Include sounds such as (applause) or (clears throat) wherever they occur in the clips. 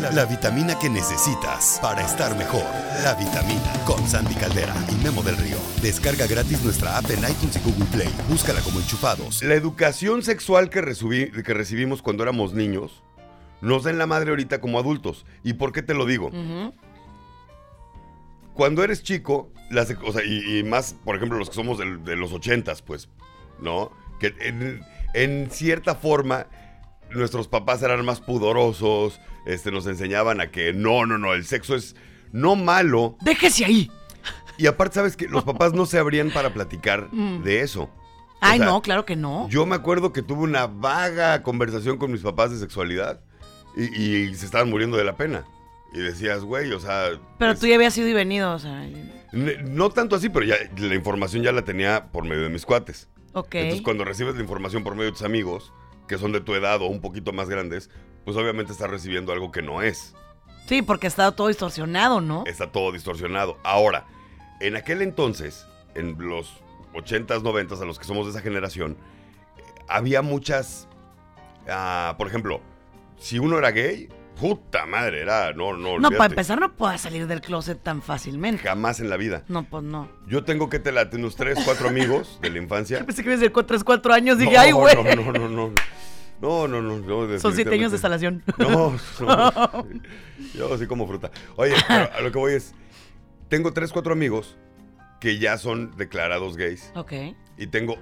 La, la vitamina que necesitas para estar mejor. La vitamina con Sandy Caldera y Memo del Río. Descarga gratis nuestra app en iTunes y Google Play. Búscala como enchufados. La educación sexual que, recibí- que recibimos cuando éramos niños nos da en la madre ahorita como adultos. ¿Y por qué te lo digo? Cuando eres chico, las, o sea, y, y más, por ejemplo, los que somos de, los ochentas, pues, ¿no? Que en, en cierta forma nuestros papás eran más pudorosos, este, nos enseñaban a que no, no, no, el sexo es no malo. Déjese ahí. Y aparte, ¿sabes que Los papás no se abrían para platicar (laughs) de eso. O Ay, sea, no, claro que no. Yo me acuerdo que tuve una vaga conversación con mis papás de sexualidad y, y se estaban muriendo de la pena. Y decías, güey, o sea... Pero es- tú ya habías ido y venido, o sea. No tanto así, pero ya la información ya la tenía por medio de mis cuates. Ok. Entonces, cuando recibes la información por medio de tus amigos, que son de tu edad o un poquito más grandes, pues obviamente estás recibiendo algo que no es. Sí, porque está todo distorsionado, ¿no? Está todo distorsionado. Ahora, en aquel entonces, en los 80s, 90s, a los que somos de esa generación, había muchas. ah, por ejemplo, si uno era gay, puta madre, era. No, no, No, para empezar no puedas salir del closet tan fácilmente. Jamás en la vida. No, pues no. Yo tengo que te late unos 3, 4 amigos de la infancia. (laughs) Pensé que iba a decir con 3, 4 años. Dije, No, ay, güey. No, no, no, no. No, no, no. no, Son 7 años de instalación. (laughs) No, no. (laughs) Yo sí como fruta. Oye, pero a lo que voy es. Tengo tres, cuatro amigos que ya son declarados gays. Ok. Y tengo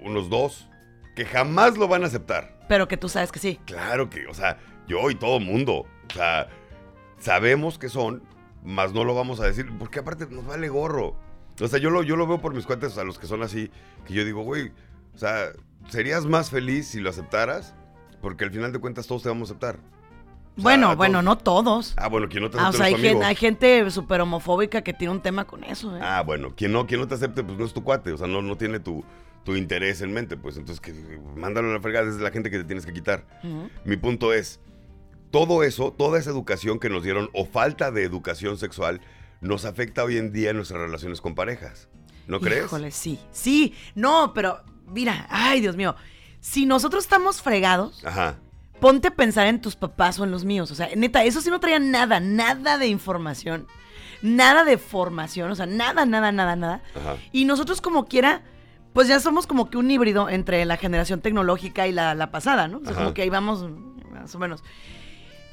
unos dos que jamás lo van a aceptar. Pero que tú sabes que sí. Claro que, o sea, yo y todo mundo. O sea, sabemos que son, mas no lo vamos a decir. Porque aparte nos vale gorro. O sea, yo lo, yo lo veo por mis cuates a los que son así. Que yo digo, güey, o sea, serías más feliz si lo aceptaras. Porque al final de cuentas todos te vamos a aceptar. O sea, bueno, bueno, todos- no todos. Ah, bueno, quien no te Ah, o acepte sea, no hay, es tu gen- amigo. hay gente súper homofóbica que tiene un tema con eso, ¿eh? Ah, bueno, quien no, quien no te acepte, pues no es tu cuate. O sea, no, no tiene tu, tu interés en mente. Pues entonces, que, mándalo a la fregada, es la gente que te tienes que quitar. Mi punto es, todo eso, toda esa educación que nos dieron, o falta de educación sexual, nos afecta hoy en día en nuestras relaciones con parejas. ¿No crees? Híjole, sí. Sí, no, pero mira, ay, Dios mío. Si nosotros estamos fregados, Ajá. ponte a pensar en tus papás o en los míos. O sea, neta, eso sí no traía nada, nada de información, nada de formación, o sea, nada, nada, nada, nada. Ajá. Y nosotros como quiera, pues ya somos como que un híbrido entre la generación tecnológica y la, la pasada, ¿no? O sea, Ajá. como que ahí vamos más o menos.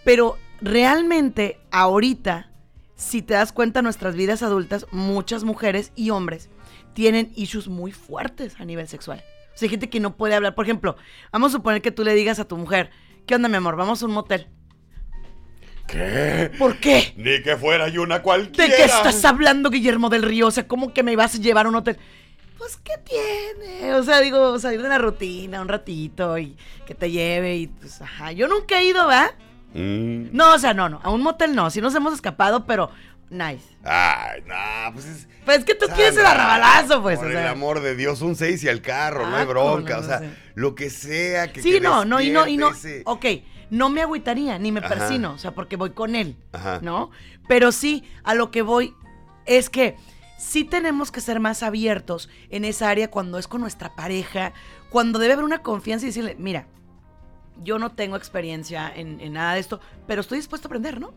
Pero realmente ahorita, si te das cuenta, nuestras vidas adultas, muchas mujeres y hombres tienen issues muy fuertes a nivel sexual. Sea, hay gente que no puede hablar. Por ejemplo, vamos a suponer que tú le digas a tu mujer, ¿qué onda, mi amor? Vamos a un motel. ¿Qué? ¿Por qué? Ni que fuera yo una ¿De cualquiera. qué estás hablando, Guillermo del Río? O sea, ¿cómo que me vas a llevar a un hotel? Pues, ¿qué tiene? O sea, digo, salir de la rutina un ratito y que te lleve y pues, ajá. Yo nunca he ido, ¿va? Mm. No, o sea, no, no. A un motel no. Sí nos hemos escapado, pero nice. Ay, no, pues es... Pues es que tú quieres el arrabalazo, pues. Por o el amor de Dios, un 6 y al carro, no Ah, hay bronca. cómo o sea, no sé. lo que sea que Sí, que no, no, y no, y no. ese- Ok, no me agüitaría, ni me Ajá. persino, o sea, porque voy con él, Ajá. ¿no? Pero sí, a lo que voy es que sí tenemos que ser más abiertos en esa área cuando es con nuestra pareja, cuando debe haber una confianza y decirle, mira, yo no tengo experiencia en, en nada de esto, pero estoy dispuesto a aprender, ¿no?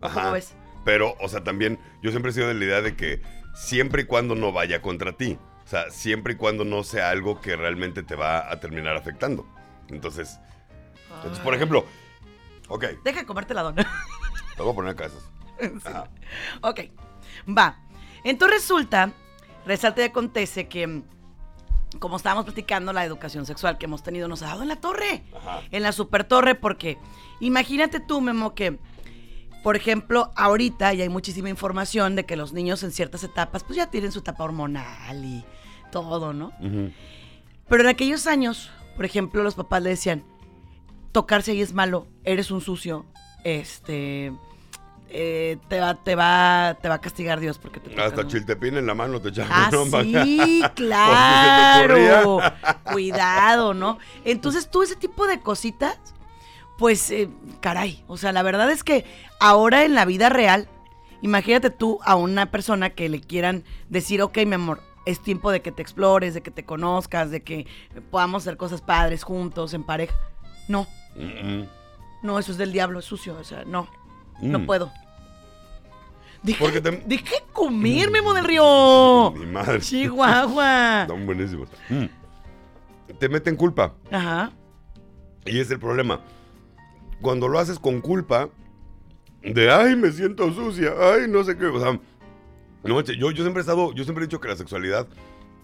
¿O Ajá. ¿Cómo ves? Pero, o sea, también yo siempre he sido de la idea de que siempre y cuando no vaya contra ti. O sea, siempre y cuando no sea algo que realmente te va a terminar afectando. Entonces, entonces por ejemplo, ok, Deja de comerte la dona. (laughs) te voy a poner casas. Ajá. Ok, va. Entonces resulta, resalta y acontece que, como estábamos platicando, la educación sexual que hemos tenido nos ha dado en la torre, Ajá. en la super torre, porque imagínate tú, Memo, que, por ejemplo, ahorita ya hay muchísima información de que los niños en ciertas etapas, pues ya tienen su etapa hormonal y todo, ¿no? Pero en aquellos años, por ejemplo, los papás le decían, tocarse ahí es malo, eres un sucio, este, eh, te, va, te, va, te va a castigar Dios porque te Hasta ¿no? chiltepín en la mano te echan. Ah, ¿no? sí, (laughs) claro. Cuidado, ¿no? Entonces, tú ese tipo de cositas, pues, eh, caray. O sea, la verdad es que ahora en la vida real, imagínate tú a una persona que le quieran decir, ok, mi amor, es tiempo de que te explores, de que te conozcas, de que podamos hacer cosas padres juntos, en pareja. No, Mm, mm. No, eso es del diablo, es sucio. O sea, no. No Mm. puedo. Dije, Porque te- dije comer, Memo del Río. Mi madre. Chihuahua. (laughs) Están buenísimos. Mm. Te meten culpa. Ajá. Y es el problema. Cuando lo haces con culpa, de ay, me siento sucia, ay, no sé qué. O sea, no yo, yo siempre he estado, yo siempre he dicho que la sexualidad,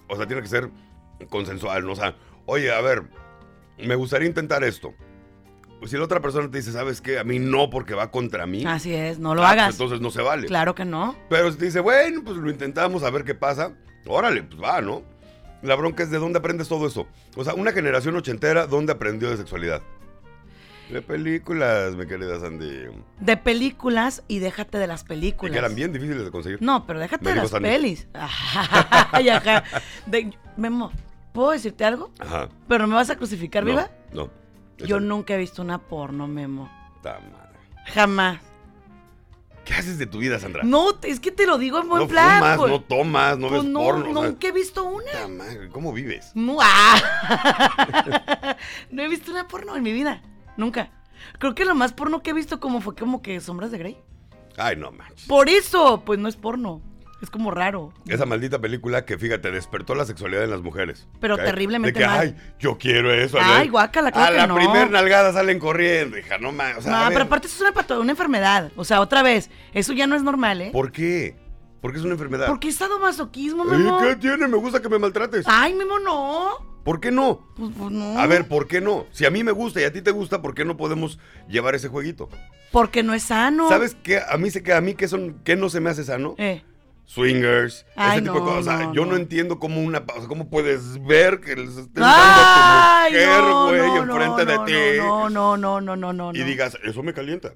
o sea, tiene que ser consensual, ¿no? O sea, oye, a ver, me gustaría intentar esto. Si la otra persona te dice, ¿sabes qué? A mí no, porque va contra mí. Así es, no lo ah, pues hagas. entonces no se vale. Claro que no. Pero si te dice, bueno, pues lo intentamos a ver qué pasa, órale, pues va, ¿no? La bronca es de dónde aprendes todo eso. O sea, una generación ochentera, ¿dónde aprendió de sexualidad? De películas, mi querida Sandy. De películas y déjate de las Y películas. que eran bien difíciles de conseguir. No, pero déjate Me de las Sandy. pelis. (laughs) Ay, ajá. De- Memo, ¿puedo decirte algo? Ajá. ¿Pero me vas a crucificar No, viva? No. Yo Échale. nunca he visto una porno, Memo. Ta madre. Jamás. ¿Qué haces de tu vida, Sandra? No, es que te lo digo en buen no plan. fumas, pues. no tomas, no Pues ves no, porno. o sea, nunca he visto una. ta madre, ¿Cómo vives? No, ah. (laughs) no he visto una porno en mi vida. Nunca. Creo que lo más porno que he visto como fue como que Sombras de Grey. Ay, no manches. Por eso, pues no es porno. Es como raro. Esa maldita película que, fíjate, despertó la sexualidad en las mujeres. Pero terriblemente De que, mal. ay, yo quiero eso. Ay, guácala, claro A que la no. primer nalgada salen corriendo, hija, no más. O sea, no, pero aparte eso es una, pato- una enfermedad. O sea, otra vez, eso ya no es normal, ¿eh? ¿Por qué? Porque es una enfermedad. ¿Por qué es sadomasoquismo, ¿Y Memo? qué tiene? Me gusta que me maltrates. Ay, Memo, no. ¿Por qué no? Pues, pues no. A ver, ¿por qué no? Si a mí me gusta y a ti te gusta, ¿por qué no podemos llevar ese jueguito? Porque no es sano. ¿Sabes qué? A mí se que a mí qué son qué no se me hace sano? Eh. Swingers, Ay, ese tipo de cosas. O sea, no, yo no entiendo cómo una, o sea, cómo puedes ver que les estés Ay, dando a tu mujer, güey, enfrente de ti. No, no, no, no, no, no. y digas, eso me calienta.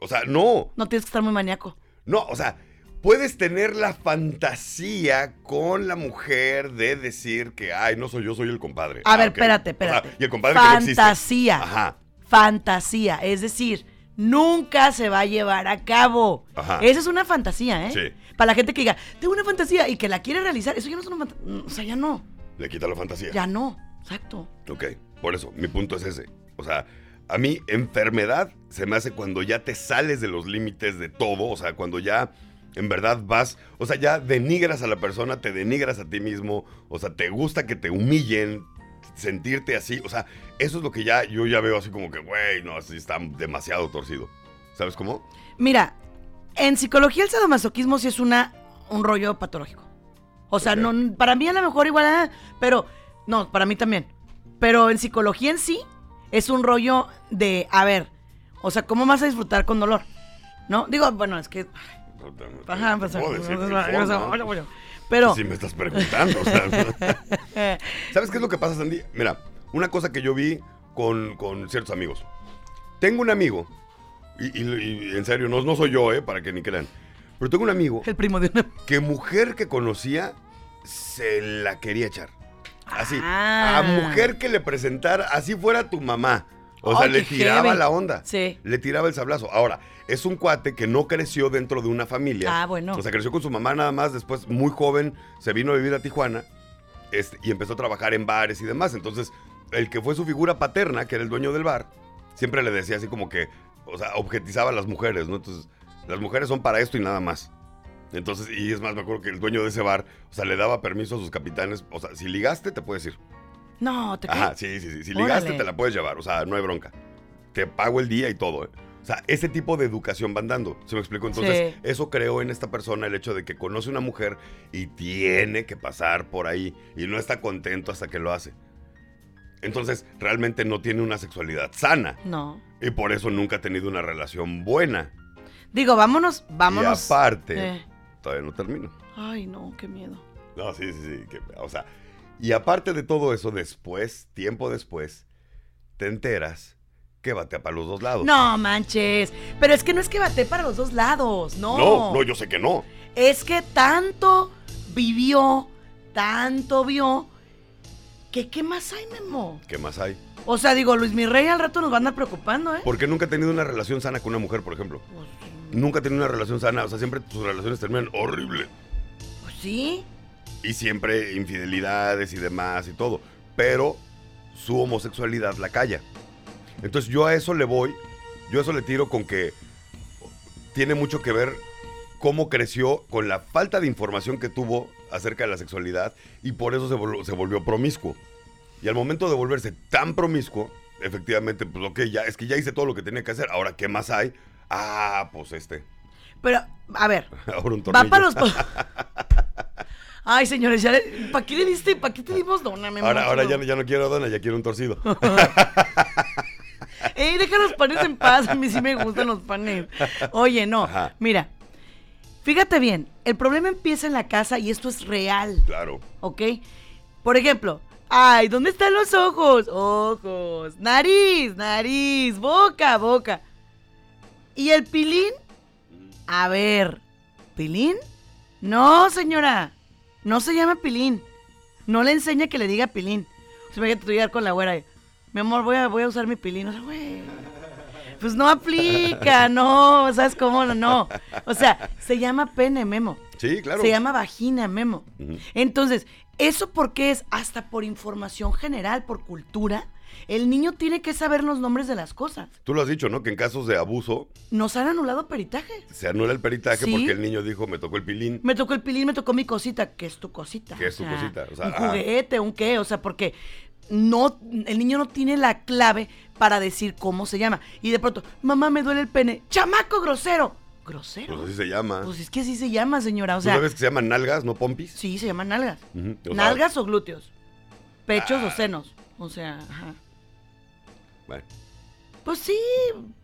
O sea, no. No tienes que estar muy maníaco. No, o sea, puedes tener la fantasía con la mujer de decir que, ay, no soy yo, soy el compadre. A Ah, ver, ok. espérate, O sea, espérate. y el compadre que no. Fantasía. Ajá. Fantasía. Es decir, nunca se va a llevar a cabo. Ajá. Esa es una fantasía, ¿eh? Sí. Para la gente que diga, tengo una fantasía y que la quiere realizar, eso ya no es una fantasía. O sea, ya no. Le quita la fantasía. Ya no. Exacto. Ok, por eso, mi punto es ese. O sea, a mí enfermedad se me hace cuando ya te sales de los límites de todo, o sea, cuando ya en verdad vas, o sea, ya denigras a la persona, te denigras a ti mismo, o sea, te gusta que te humillen, sentirte así, o sea, eso es lo que ya yo ya veo así como que, güey, no, así está demasiado torcido. ¿Sabes cómo? Mira, en psicología el sadomasoquismo sí es una, un rollo patológico. O sea, no, para mí a lo mejor igual, ah, pero, no, para mí también. Pero en psicología en sí es un rollo de, a ver, o sea, ¿cómo vas a disfrutar con dolor? ¿No? Digo, bueno, es que... No te- no te Ajá, pues, puedo decir de forma. Pero... Si me estás preguntando, o sea, (laughs) ¿Sabes qué es lo que pasa, Sandy? Mira, una cosa que yo vi con, con ciertos amigos. Tengo un amigo, y, y- y en serio, no, no soy yo, ¿eh? Para que ni crean. Pero tengo un amigo el primo de una... que mujer que conocía se la quería echar. Así. Ah. A mujer que le presentara, así fuera tu mamá. O sea, le tiraba la onda. Sí. Le tiraba el sablazo. Ahora, es un cuate que no creció dentro de una familia. Ah, bueno. O sea, creció con su mamá nada más, después muy joven se vino a vivir a Tijuana este, y empezó a trabajar en bares y demás. Entonces, el que fue su figura paterna, que era el dueño del bar, siempre le decía así como que, o sea, objetizaba a las mujeres, ¿no? Entonces, las mujeres son para esto y nada más. Entonces, y es más, me acuerdo que el dueño de ese bar, o sea, le daba permiso a sus capitanes, o sea, si ligaste, te puedes ir. No, te Ajá, sí, sí, sí. Si Órale. ligaste, te la puedes llevar. O sea, no hay bronca. Te pago el día y todo, ¿eh? O sea, ese tipo de educación van dando. ¿Se me explico? Entonces, Sí. eso creó en esta persona el hecho de que conoce una mujer y tiene que pasar por ahí y no está contento hasta que lo hace. Entonces, realmente no tiene una sexualidad sana No. y por eso nunca ha tenido una relación buena. Digo, vámonos, vámonos. Y aparte, Eh. todavía no termino. Ay, no, qué miedo. No, sí, sí, sí. que- o sea, y aparte de todo eso, después, tiempo después, te enteras que batea para los dos lados. No manches. Pero es que no es que bate para los dos lados, no. no, no, yo sé que no. Es que tanto vivió, tanto vio, que qué más hay, Memo. ¿Qué más hay? O sea, digo, Luis Mirrey al rato nos va a andar preocupando, ¿eh? Porque nunca ha tenido una relación sana con una mujer, por ejemplo. Pues, Nunca ha tenido una relación sana. O sea, siempre sus relaciones terminan horrible. pues sí. Y siempre infidelidades y demás y todo. Pero su homosexualidad la calla. Entonces yo a eso le voy, yo a eso le tiro con que tiene mucho que ver cómo creció con la falta de información que tuvo acerca de la sexualidad y por eso se, vol- se volvió promiscuo. Y al momento de volverse tan promiscuo, efectivamente, pues ok, ya, es que ya hice todo lo que tenía que hacer. Ahora, ¿qué más hay? Ah, pues este. Pero, a ver, (laughs) Ahora un va para los... (laughs) Ay, señores, ya le- ¿para qué le diste? ¿Para qué te dimos dona, Memo? Ahora, ahora ya, no- ya no quiero dona, ya quiero un torcido. (laughs) Ey, deja los panes en paz. A mí sí me gustan los panes. Oye, no. Ajá. Mira, fíjate bien. El problema empieza en la casa y esto es real. Claro. ¿Ok? Por ejemplo, ay, ¿dónde están los ojos? Ojos. Nariz, nariz. Boca, boca. ¿Y el pilín? A ver, ¿pilín? No, señora. No se llama pilín. No le enseña que le diga pilín. O sea, imagínate tú llegar con la güera y, mi amor, voy a, voy a usar mi pilín. O sea, güey. Pues no aplica, no, ¿sabes cómo? No, no. O sea, se llama pene, Memo. Sí, claro. Se llama vagina, Memo. Entonces, ¿eso por qué es? Hasta por información general, por cultura. El niño tiene que saber los nombres de las cosas. Tú lo has dicho, ¿no? Que en casos de abuso Nos han anulado peritajes. se anula el peritaje Sí. porque el niño dijo, me tocó el pilín. Me tocó el pilín, me tocó mi cosita. ¿Qué es tu cosita? ¿Qué es tu cosita? O sea, un ajá. juguete, un qué. O sea, porque no, el niño no tiene la clave para decir cómo se llama. Y de pronto, mamá, me duele el pene. ¡Chamaco grosero! ¿Grosero? Pues así se llama. Pues es que así se llama, señora. O ¿Tú sea, sabes que se llaman nalgas, no pompis? sí, se llaman nalgas. O ¿Nalgas o glúteos? ¿Pechos Ah. o senos? O sea, ajá. bueno. Pues sí.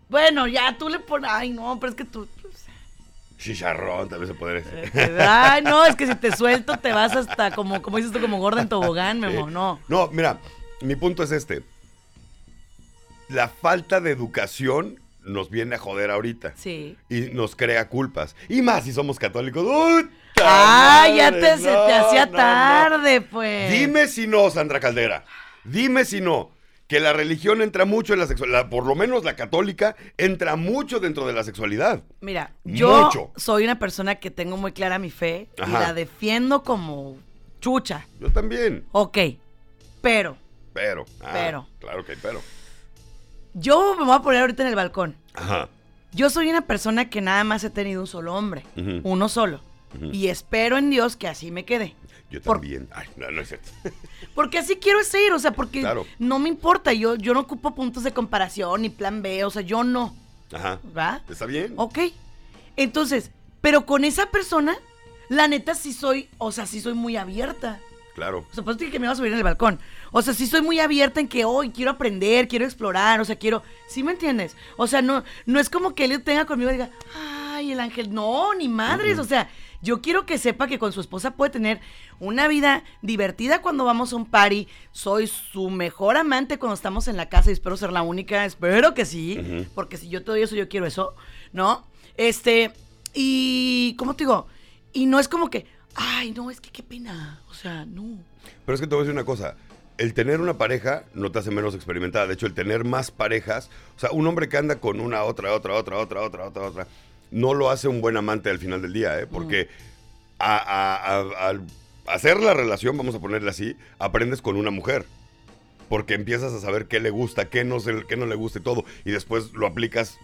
Bueno, ya tú le pones. Ay, no, pero es que tú. pues, Chicharrón, tal vez se podría decir. eh, Ay, no, es que si te suelto te vas hasta como, como dices tú, como gorda en tobogán, Memo. Sí. No. No, mira, mi punto es este. La falta de educación nos viene a joder ahorita. Sí. Y nos crea culpas. Y más si somos católicos. ¡Uta Ay, ya te, se te hacía no, no. tarde, pues. Dime si no, Sandra Caldera. Dime si no. Que la religión entra mucho en la sexualidad. Por lo menos la católica entra mucho dentro de la sexualidad. Mira, yo Mucho. soy una persona que tengo muy clara mi fe y la defiendo como chucha. Yo también. Ok. Pero Pero. ah, Pero. Claro que hay pero. yo me voy a poner ahorita en el balcón. Ajá. Yo soy una persona que nada más he tenido un solo hombre. Uno solo. Y espero en Dios que así me quede. Yo Por- también. Ay, no, no es cierto. (laughs) Porque así quiero ser, o sea, porque Claro. no me importa, yo, yo no ocupo puntos de comparación ni plan B, o sea, yo no, Ajá. ¿va? ¿Está bien? Ok. Entonces, pero con esa persona, la neta sí soy, o sea, sí soy muy abierta. Claro. O sea, dije que me iba a subir en el balcón. O sea, sí soy muy abierta en que hoy quiero aprender, quiero explorar, o sea, quiero. ¿Sí me entiendes? O sea, no, no es como que él tenga conmigo y diga, ay, el ángel. No, ni madres. O sea, yo quiero que sepa que con su esposa puede tener una vida divertida cuando vamos a un party. Soy su mejor amante cuando estamos en la casa y espero ser la única. Espero que sí. Porque si yo te doy eso, yo quiero eso. ¿No? Este. Y. ¿Cómo te digo? Y no es como que. Ay, no, es que qué pena. O sea, no. Pero es que te voy a decir una cosa. El tener una pareja no te hace menos experimentada. De hecho, el tener más parejas, o sea, un hombre que anda con una, otra, otra, otra, otra, otra, otra, otra, no lo hace un buen amante al final del día, ¿eh? Porque a- a- a- al hacer la relación, vamos a ponerle así, aprendes con una mujer. Porque empiezas a saber qué le gusta, qué no, se- qué no le gusta y todo. Y después lo aplicas,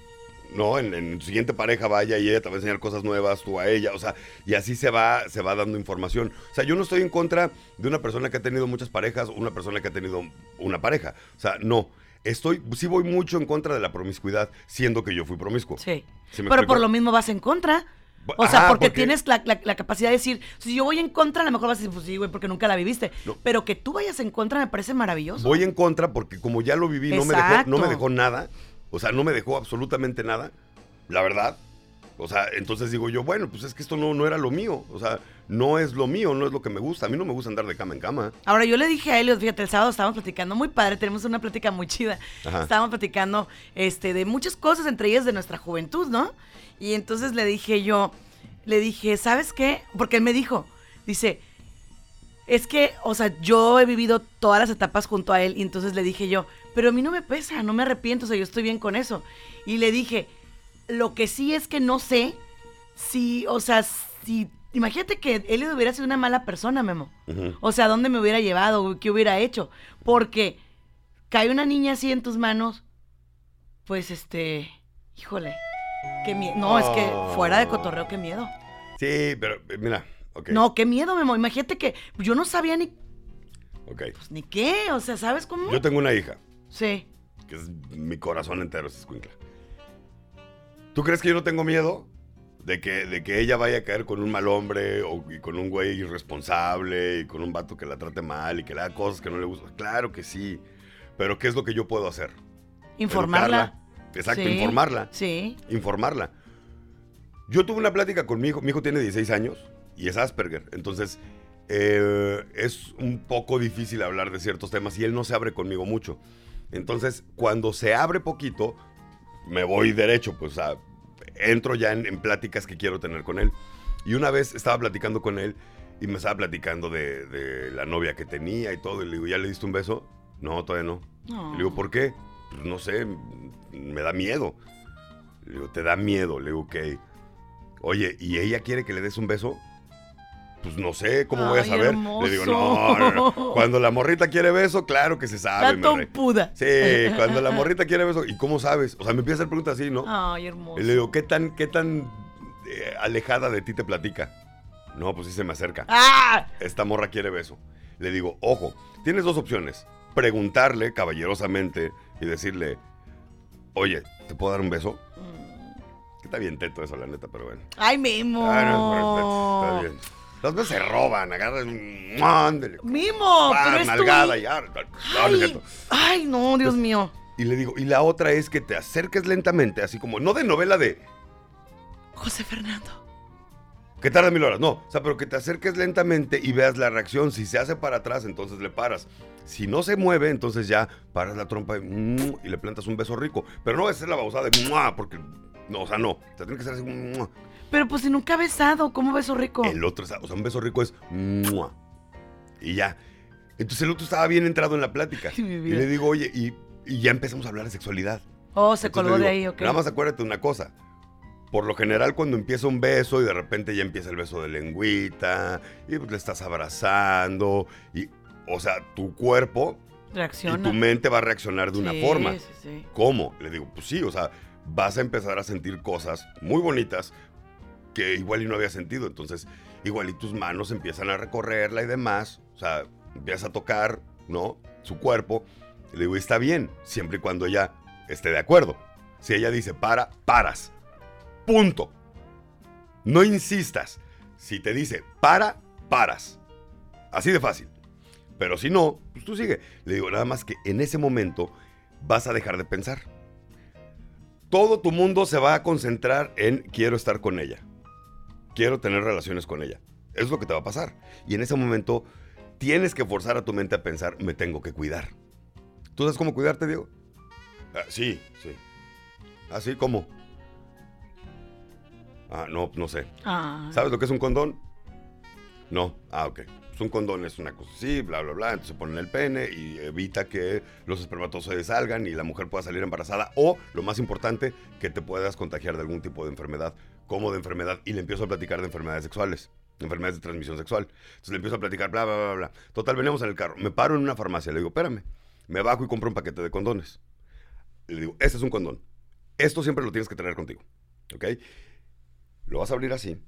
¿no? En, en tu siguiente pareja vaya y ella te va a enseñar cosas nuevas, tú a ella. O sea, y así se va, se va dando información. O sea, yo no estoy en contra de una persona que ha tenido muchas parejas o una persona que ha tenido una pareja. O sea, no. Estoy, sí voy mucho en contra de la promiscuidad, siendo que yo fui promiscuo. Sí. ¿Sí me Pero por lo mismo vas en contra. O sea, porque, porque- tienes la, la- la capacidad de decir, si yo voy en contra, a lo mejor vas a decir, pues sí, güey, porque nunca la viviste. No. Pero que tú vayas en contra me parece maravilloso. Voy en contra porque como ya lo viví, no me, dejó, no me dejó nada. O sea, no me dejó absolutamente nada. La verdad. O sea, entonces digo yo, bueno, pues es que esto no, no era lo mío. O sea, no es lo mío, no es lo que me gusta. A mí no me gusta andar de cama en cama. Ahora, yo le dije a Elliot, fíjate, el sábado estábamos platicando, muy padre, tenemos una plática muy chida. Ajá. Estábamos platicando este, de muchas cosas, entre ellas de nuestra juventud, ¿no? Y entonces le dije yo, le dije, ¿sabes qué? Porque él me dijo, dice, es que, o sea, yo he vivido todas las etapas junto a él y entonces le dije yo, pero a mí no me pesa, no me arrepiento, o sea, yo estoy bien con eso. Y le dije, lo que sí es que no sé si, o sea, si, imagínate que él hubiera sido una mala persona, Memo. O sea, ¿dónde me hubiera llevado? ¿Qué hubiera hecho? Porque cae una niña así en tus manos Pues este, híjole, qué miedo. No, es que fuera de cotorreo, qué miedo. Sí, pero eh, mira, ok. No, qué miedo, Memo. Imagínate que yo no sabía ni, Ok. pues, ni qué, o sea, ¿sabes cómo? Yo tengo una hija, Sí. que es mi corazón entero, es escuincla. ¿Tú crees que yo no tengo miedo? De que, de que ella vaya a caer con un mal hombre o y con un güey irresponsable y con un vato que la trate mal y que le haga cosas que no le gustan. Claro que sí. Pero ¿qué es lo que yo puedo hacer? Informarla. Educarla. Exacto, Sí. informarla. Sí. informarla. Yo tuve una plática con mi hijo, mi hijo tiene 16 años y es Asperger, entonces eh, es un poco difícil hablar de ciertos temas y él no se abre conmigo mucho. Entonces, cuando se abre poquito, me voy derecho, pues sea, entro ya en, en pláticas que quiero tener con él. Y una vez estaba platicando con él y me estaba platicando de, de la novia que tenía y todo, y le digo, ¿ya le diste un beso? No, todavía no. No. Le digo, ¿por qué? Pues no sé, me da miedo. Le digo, ¿te da miedo? Le digo, ok. Oye, ¿y ella quiere que le des un beso? Pues no sé, ¿cómo voy a Ay, saber? Le digo, no, no, no. (laughs) Cuando la morrita quiere beso, claro que se sabe. La mi rey. tompuda. Sí, cuando la morrita quiere beso. ¿Y cómo sabes? O sea, me empieza a hacer preguntas así, ¿no? Ay, hermoso. Y le digo, ¿qué tan, qué tan eh, alejada de ti te platica? No, pues sí se me acerca. ¡Ah! Esta morra quiere beso. Le digo, ojo, tienes dos opciones. Preguntarle caballerosamente y decirle, oye, ¿te puedo dar un beso? Que está bien teto eso, la neta, pero bueno. Ay, Memo. Ah, no, está bien. Los besos se roban, agarran, mándele. Mimo, pero es nalgada y ah, es Ay, ay, no, Dios mío. Y le digo, y la otra es que te acerques lentamente, así como, no de novela de José Fernando. que tarda mil horas, no, o sea, pero que te acerques lentamente y veas la reacción. Si se hace para atrás, entonces le paras. Si no se mueve, entonces ya paras la trompa y, mm, y le plantas un beso rico. Pero no va a ser la babosada de ¡mua! porque no, o sea, no. O sea, tiene que ser así. ¡mua! Pero pues si nunca ha besado, ¿cómo beso rico? El otro, o sea, un beso rico es ¡mua! y ya. Entonces el otro estaba bien entrado en la plática. Mi y le digo, oye, y, y ya empezamos a hablar de sexualidad. Oh, se Entonces colgó de ahí, ok. Nada más acuérdate de una cosa. Por lo general, cuando empieza un beso y de repente ya empieza el beso de lengüita y pues le estás abrazando y, o sea, tu cuerpo y Reacciona. tu mente va a reaccionar de una Sí, forma. sí, sí. ¿Cómo? Le digo, pues sí, o sea, vas a empezar a sentir cosas muy bonitas que igual y no había sentido. Entonces, igual y tus manos empiezan a recorrerla y demás. O sea, empiezas a tocar, ¿no? Su cuerpo. Le digo, está bien, siempre y cuando ella esté de acuerdo. Si ella dice para, paras. Punto. No insistas. Si te dice para, paras. Así de fácil. Pero si no, pues tú sigue. Le digo, nada más que en ese momento vas a dejar de pensar. Todo tu mundo se va a concentrar en quiero estar con ella. Quiero tener relaciones con ella. Es lo que te va a pasar. Y en ese momento tienes que forzar a tu mente a pensar, me tengo que cuidar. ¿Tú sabes cómo cuidarte, Diego? Ah, sí, sí. ¿Así cómo? Ah, no, no sé. Ah. ¿Sabes lo que es un condón? No. Ah, ok. Pues un condón es una cosa así, bla, bla, bla. Entonces se pone en el pene y evita que los espermatozoides salgan y la mujer pueda salir embarazada. O, lo más importante, que te puedas contagiar de algún tipo de enfermedad. como de enfermedad? Y le empiezo a platicar de enfermedades sexuales. Enfermedades de transmisión sexual. Entonces le empiezo a platicar, bla, bla, bla, bla. Total, veníamos en el carro. Me paro en una farmacia. Le digo, espérame. Me bajo y compro un paquete de condones. Le digo, este es un condón. Esto siempre lo tienes que tener contigo. ¿Ok? Lo vas a abrir así.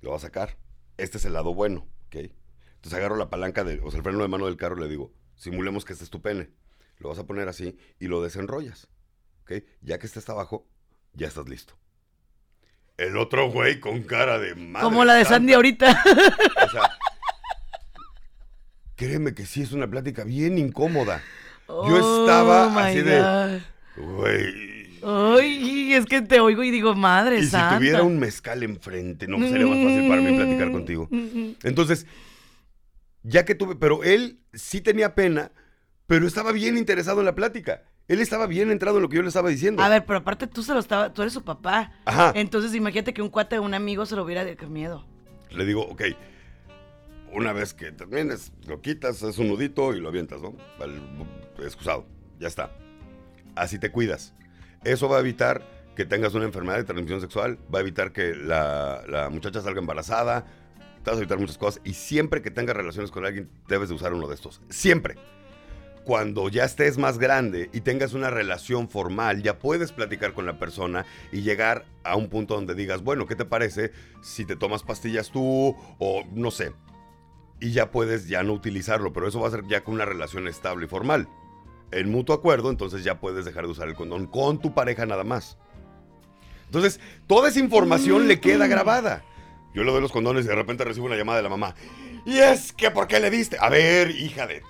Lo vas a sacar. Este es el lado bueno. ¿Ok? Entonces agarro la palanca, de, o sea, el freno de mano del carro y le digo, simulemos que este es tu pene. Lo vas a poner así y lo desenrollas. ¿Ok? Ya que este está abajo, ya estás listo. El otro güey con cara de madre. Como la de. Sandy ahorita. (laughs) O sea, (laughs) créeme que sí es una plática bien incómoda. Yo estaba Oh, my así de-. Güey. Ay, es que te oigo y digo, madre Y si tuviera un mezcal enfrente, no sería más fácil para mí platicar Mm, contigo. mm, mm. Entonces, ya que tuve, pero él sí tenía pena, pero estaba bien interesado en la plática. Él estaba bien entrado en lo que yo le estaba diciendo. A ver, pero aparte tú se lo estaba, tú eres su papá. Ajá. Entonces imagínate que un cuate de un amigo se lo hubiera de qué miedo. Le digo, ok, una vez que termines, lo quitas, es un nudito y lo avientas, ¿no? Al- excusado, ya está. Así te cuidas. Eso va a evitar que tengas una enfermedad de transmisión sexual, va a evitar que la, la muchacha salga embarazada, te vas a evitar muchas cosas y siempre que tengas relaciones con alguien debes de usar uno de estos. Siempre. cuando ya estés más grande y tengas una relación formal, ya puedes platicar con la persona y llegar a un punto donde digas, bueno, ¿qué te parece si te tomas pastillas tú o no sé? Y ya puedes ya no utilizarlo, pero eso va a ser ya con una relación estable y formal. En mutuo acuerdo, entonces ya puedes dejar de usar el condón con tu pareja nada más. Entonces, toda esa información le queda grabada. Yo le doy los condones y de repente recibo una llamada de la mamá. Y es que, ¿por qué le diste? A ver, hija de...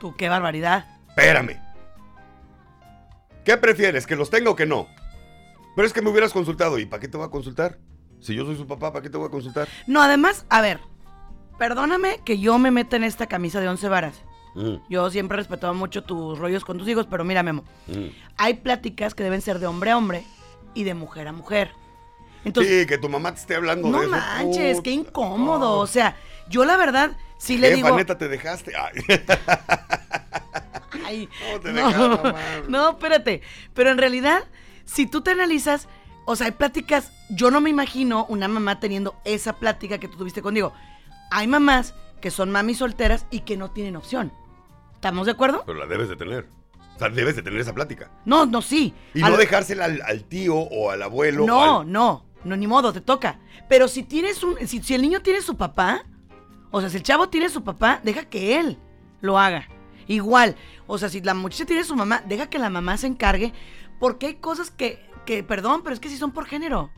Tú, qué barbaridad. Espérame. ¿Qué prefieres? ¿Que los tenga o que no? Pero es que me hubieras consultado. ¿Y para qué te voy a consultar? Si yo soy su papá, ¿para qué te voy a consultar? No, además, a ver, perdóname que yo me meta en esta camisa de once varas. Mm, Yo siempre he respetado mucho tus rollos con tus hijos, pero mira, Memo, mm. hay pláticas que deben ser de hombre a hombre y de mujer a mujer. Entonces, sí, que tu mamá te esté hablando de no eso. manches, qué incómodo. O sea, yo la verdad sí le Jefa, digo. neta, te dejaste. Ay. Ay, (laughs) ¿Cómo te no, dejaron, mamá? no, espérate. Pero en realidad, si tú te analizas, o sea, hay pláticas, yo no me imagino una mamá teniendo esa plática que tú tuviste conmigo. Hay mamás que son mamis solteras y que no tienen opción. ¿Estamos de acuerdo? Pero la debes de tener. O sea, debes de tener esa plática. No, no, sí. Y no dejársela al, al tío o al abuelo. No, al- no, no, ni modo, te toca. Pero si tienes un, si, si el niño tiene su papá, o sea, si el chavo tiene su papá, deja que él lo haga. Igual, o sea, si la muchacha tiene su mamá, deja que la mamá se encargue, porque hay cosas que, que, perdón, pero es que sí son por género.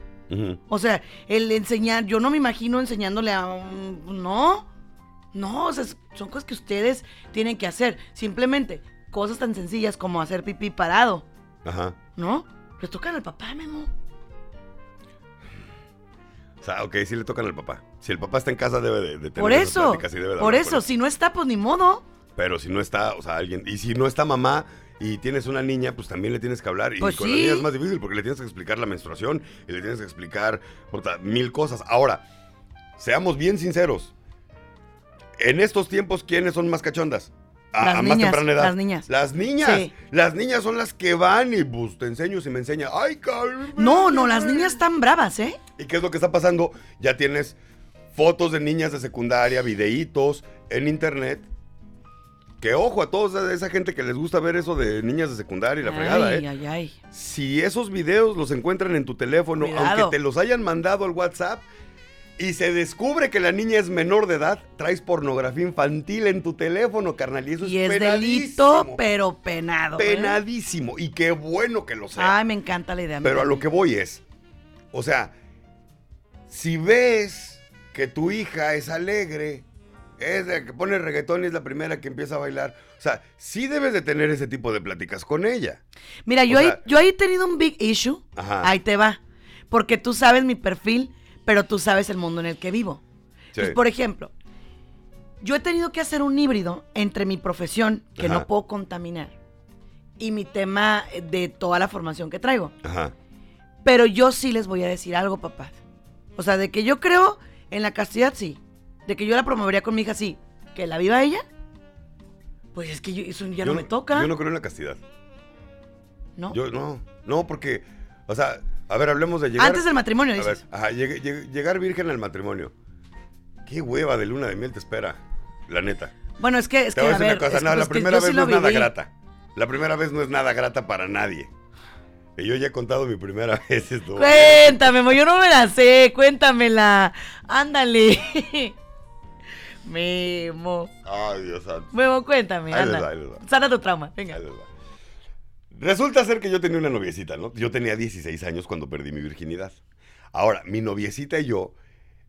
O sea, el enseñar, yo no me imagino enseñándole a un... No, no, o sea, son cosas que ustedes tienen que hacer. Simplemente, cosas tan sencillas como hacer pipí parado, Ajá. ¿no? Le tocan al papá, Memo. O sea, ok, sí le tocan al papá. Si el papá está en casa, debe de, de tener Por eso, y debe de por eso, si no está, pues ni modo. Pero si no está, o sea, alguien. Y si no está mamá y tienes una niña, pues también le tienes que hablar. Y Pues con sí. la niña es más difícil porque le tienes que explicar la menstruación y le tienes que explicar mil cosas. Ahora, seamos bien sinceros. En estos tiempos, ¿quiénes son más cachondas? A, Las a más temprana edad. las niñas. Las niñas. Sí. Las niñas son las que van y pues te enseño y me enseña. ¡Ay, cabrón! No, no, las niñas están bravas, ¿eh? ¿Y qué es lo que está pasando? Ya tienes fotos de niñas de secundaria, videitos en internet. Que ojo a toda esa gente que les gusta ver eso de niñas de secundaria y la fregada, ¿eh? ay, ay. Si esos videos los encuentran en tu teléfono, Cuidado. aunque te los hayan mandado al WhatsApp, y se descubre que la niña es menor de edad, traes pornografía infantil en tu teléfono, carnal. Y eso Y es, delito, pero penado. ¿eh? Penadísimo. Y qué bueno que lo sea. Ay, me encanta la idea. Pero a lo que voy es, o sea, si ves que tu hija es alegre, es la que pone reggaetón y es la primera que empieza a bailar, o sea, sí debes de tener ese tipo de pláticas con ella. Mira, o yo, ahí, sea- yo ahí he tenido un big issue. Ajá. Ahí te va. Porque tú sabes mi perfil, pero tú sabes el mundo en el que vivo. Sí. Entonces, por ejemplo, yo he tenido que hacer un híbrido entre mi profesión, que Ajá. no puedo contaminar, y mi tema de toda la formación que traigo. Ajá. Pero yo sí les voy a decir algo, papá. O sea, de que yo creo en la castidad, sí. De que yo la promovería con mi hija, sí. Que la viva ella, pues es que yo- eso ya Yo no me toca. Yo no creo en la castidad. ¿no? Yo no, no, porque, o sea, a ver, hablemos de llegar. Antes del matrimonio, A ver, dices. ajá, llegar virgen al matrimonio. Qué hueva de luna de miel te espera, la neta. Bueno, es que, es Te que, voy a decir una cosa, no, la pues, primera sí vez no es nada grata. La primera vez no es nada grata para nadie. Y yo ya he contado mi primera (laughs) vez esto. Cuéntame, mo, yo no me la sé, cuéntamela. Ándale. (laughs) Memo. Ay, Dios santo. Memo, cuéntame, Ahí les anda. va, ahí les va. Sana tu trauma, venga. Ahí les va. Resulta ser que yo tenía una noviecita, ¿no? Yo tenía 16 años cuando perdí mi virginidad. Ahora, mi noviecita y yo,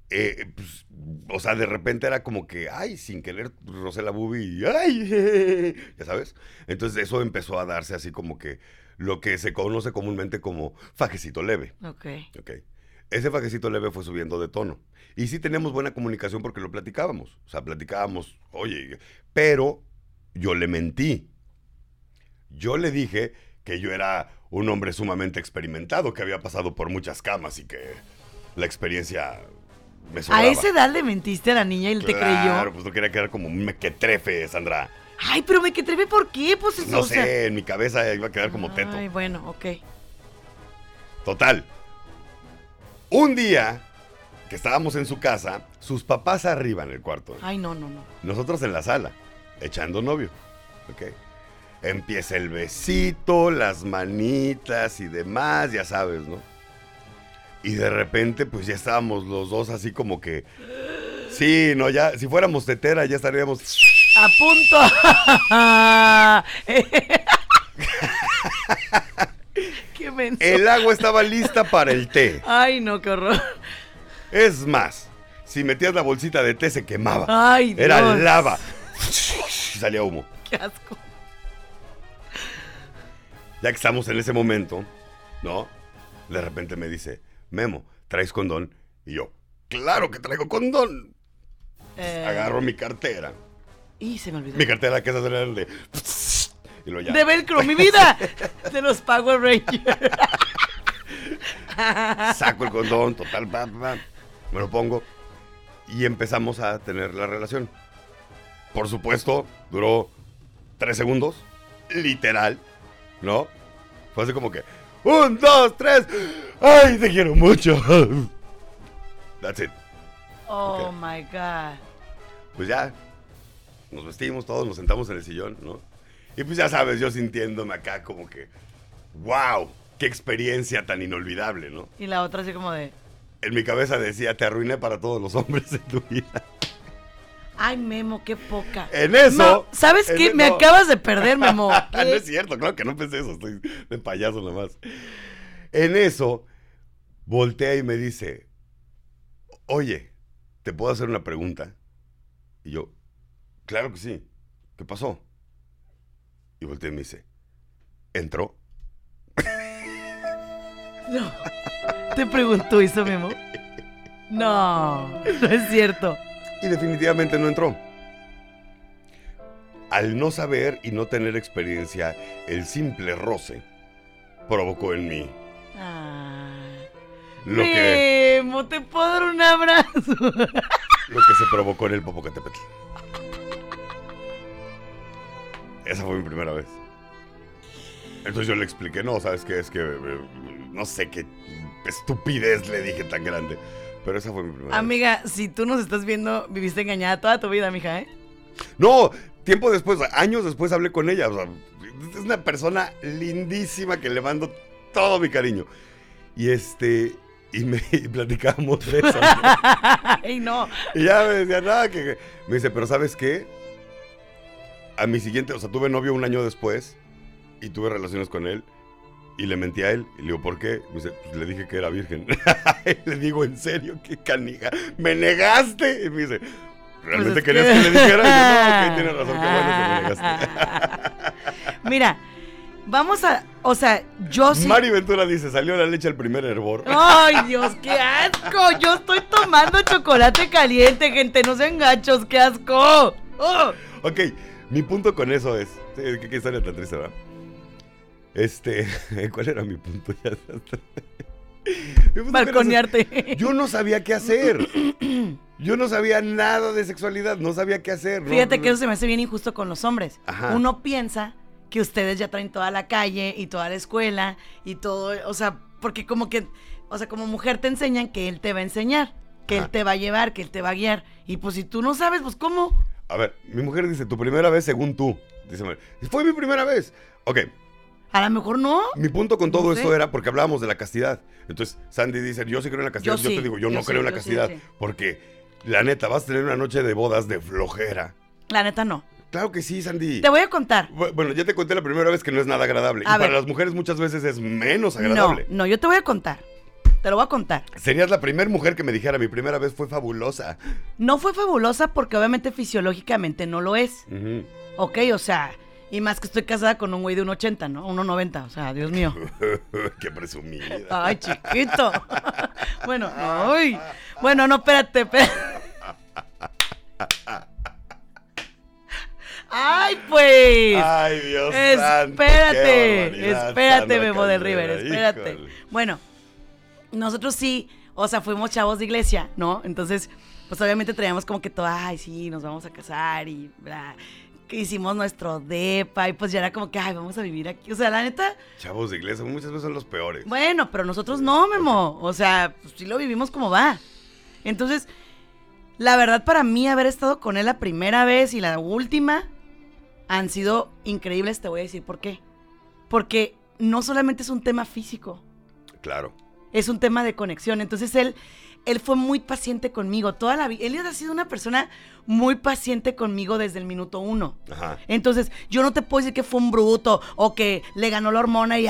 eh, pues, o sea, de repente era como que, ay, sin querer, rocé la y, ay, (laughs) ya sabes. Entonces eso empezó a darse así como que lo que se conoce comúnmente como fajecito leve. Ok. Ok. Ese fajecito leve fue subiendo de tono. Y sí teníamos buena comunicación porque lo platicábamos. O sea, platicábamos, oye, pero yo le mentí. Yo le dije que yo era un hombre sumamente experimentado, que había pasado por muchas camas y que la experiencia me sobraba. A esa edad le mentiste a la niña y él te Claro, creyó. pues no quería quedar como un mequetrefe, Sandra. Ay, pero me que treve, ¿por qué? Pues eso, No o sea- sé, en mi cabeza iba a quedar como teto. Ay, bueno, ok. Total. Un día que estábamos en su casa, sus papás arriba en el cuarto. Ay, no, no, no. Nosotros en la sala, echando novio. ¿ok? Empieza el besito, las manitas y demás, ya sabes, ¿no? Y de repente, pues ya estábamos los dos así como que. Sí, no, ya, si fuéramos tetera, ya estaríamos. A punto. (laughs) qué menso. El agua estaba lista para el té. Ay, no, qué horror. Es más, si metías la bolsita de té se quemaba. Ay, Dios. Era lava. Salía humo. Qué asco. Ya que estamos en ese momento, ¿no? De repente me dice, Memo, ¿traes condón? Y yo, claro que traigo condón. Eh, Agarro mi cartera. Y se me olvidó. Mi cartera que es de... Y lo ya. De velcro, mi vida. (laughs) De los Power Rangers. Saco el condón, total, pa, pa, me lo pongo y empezamos a tener la relación. Por supuesto, duró tres segundos, literal, ¿no? Fue así como que, un, dos, tres, ay, te quiero mucho. (laughs) That's it. Oh my God. Pues ya, nos vestimos todos, nos sentamos en el sillón, ¿no? Y pues ya sabes, yo sintiéndome acá como que, wow, qué experiencia tan inolvidable, ¿no? Y la otra así como de. En mi cabeza decía, te arruiné para todos los hombres de tu vida. Ay, Memo, qué poca. En eso. No, ¿sabes en qué? e- Me acabas de perder, Memo. (laughs) Ah, no es cierto, claro que no pensé eso, estoy de payaso nomás. En eso, voltea y me dice, oye, ¿te puedo hacer una pregunta? Y yo, claro que sí. ¿Qué pasó? Y voltea y me dice, ¿entró? (laughs) No. Te preguntó eso, Memo. No, no es cierto. Y definitivamente no entró. Al no saber y no tener experiencia, el simple roce provocó en mí Ah. lo que, Memo, te puedo dar un abrazo. (laughs) lo que se provocó en el Popocatépetl. Esa fue mi primera vez. Entonces yo le expliqué, no, ¿sabes qué? Es que eh, no sé qué estupidez le dije tan grande. Pero esa fue mi primera vez. Amiga, si tú nos estás viendo, viviste engañada toda tu vida, mija, ¿eh? No, tiempo después, años después hablé con ella. o sea, es una persona lindísima que le mando todo mi cariño. Y este, y me (laughs) y platicábamos de eso. ¿no? (laughs) Ay, no. Y ya me decía, nada, que, que-". Me dice, pero ¿sabes qué? A mi siguiente, o sea, tuve novio un año después y tuve relaciones con él. Y le mentí a él. Y le digo, ¿por qué? Me dice, pues le dije que era virgen. (laughs) Le digo, ¿en serio? ¿Qué canija? ¿Me negaste? Y me dice, ¿realmente Pues es querías que- que... le dijera? Y yo, no, ok, (laughs) tienes razón, qué bueno que me negaste. (laughs) Mira, vamos a. O sea, yo sí. Mari Ventura dice, salió la leche al primer hervor. Ay, Dios, qué asco. Yo estoy tomando chocolate caliente, gente. No sean gachos, qué asco. Oh. Ok, mi punto con eso es. sí, qué, qué historia tan triste, ¿verdad? Este. (laughs) ¿Cuál era mi punto? (laughs) Ya Balconearte. Yo no sabía qué hacer. Yo no sabía nada de sexualidad, no sabía qué hacer. ¿no? Fíjate que eso se me hace bien injusto con los hombres. Ajá. Uno piensa que ustedes ya traen toda la calle y toda la escuela y todo, o sea, porque como que, o sea, como mujer te enseñan que él te va a enseñar, que él te va a llevar, que él te va a guiar. Y pues si tú no sabes, pues ¿cómo? A ver, mi mujer dice, tu primera vez según tú. Dice, fue mi primera vez. Ok, A lo mejor no. mi punto con todo No esto era porque hablábamos de la castidad. Entonces, Sandy dice, yo sí creo en la castidad. Yo Yo, sí, te digo, yo, yo no sí, creo en la castidad. sí. Porque, la neta, vas a tener una noche de bodas de flojera. La neta no. Claro que sí, Sandy. Te voy a contar. Bu- Bueno, ya te conté la primera vez que no es nada agradable. A y para las mujeres muchas veces es menos No, agradable. no, yo te voy a contar. Te lo voy a contar. Serías la primera mujer que me dijera, mi primera vez fue fabulosa. No fue fabulosa porque obviamente fisiológicamente no lo es. Ujú. Ok, o sea, y más que estoy casada con un güey de un 80, ¿no? 1,90, o sea, Dios mío. (laughs) Qué presumida. Ay, chiquito. (laughs) bueno, ay. Bueno, no, espérate, espérate. Ay, pues. Ay, Dios qué Espérate, espérate, Memo del River, espérate. híjole. Bueno, nosotros sí, o sea, fuimos chavos de iglesia, ¿no? Entonces, pues obviamente traíamos como que todo, ay, sí, nos vamos a casar y bla. Que hicimos nuestro depa y pues ya era como que, ay, vamos a vivir aquí. O sea, la neta, Chavos de iglesia muchas veces son los peores. bueno, pero nosotros no, Memo. O sea, pues sí lo vivimos como va. Entonces, la verdad para mí haber estado con él la primera vez y la última, han sido increíbles, te voy a decir por qué. Porque no solamente es un tema físico, Claro. es un tema de conexión. Entonces él, él fue muy paciente conmigo toda la vida. Él ha sido una persona muy paciente conmigo desde el minuto uno. Ajá. Entonces, yo no te puedo decir que fue un bruto o que le ganó la hormona y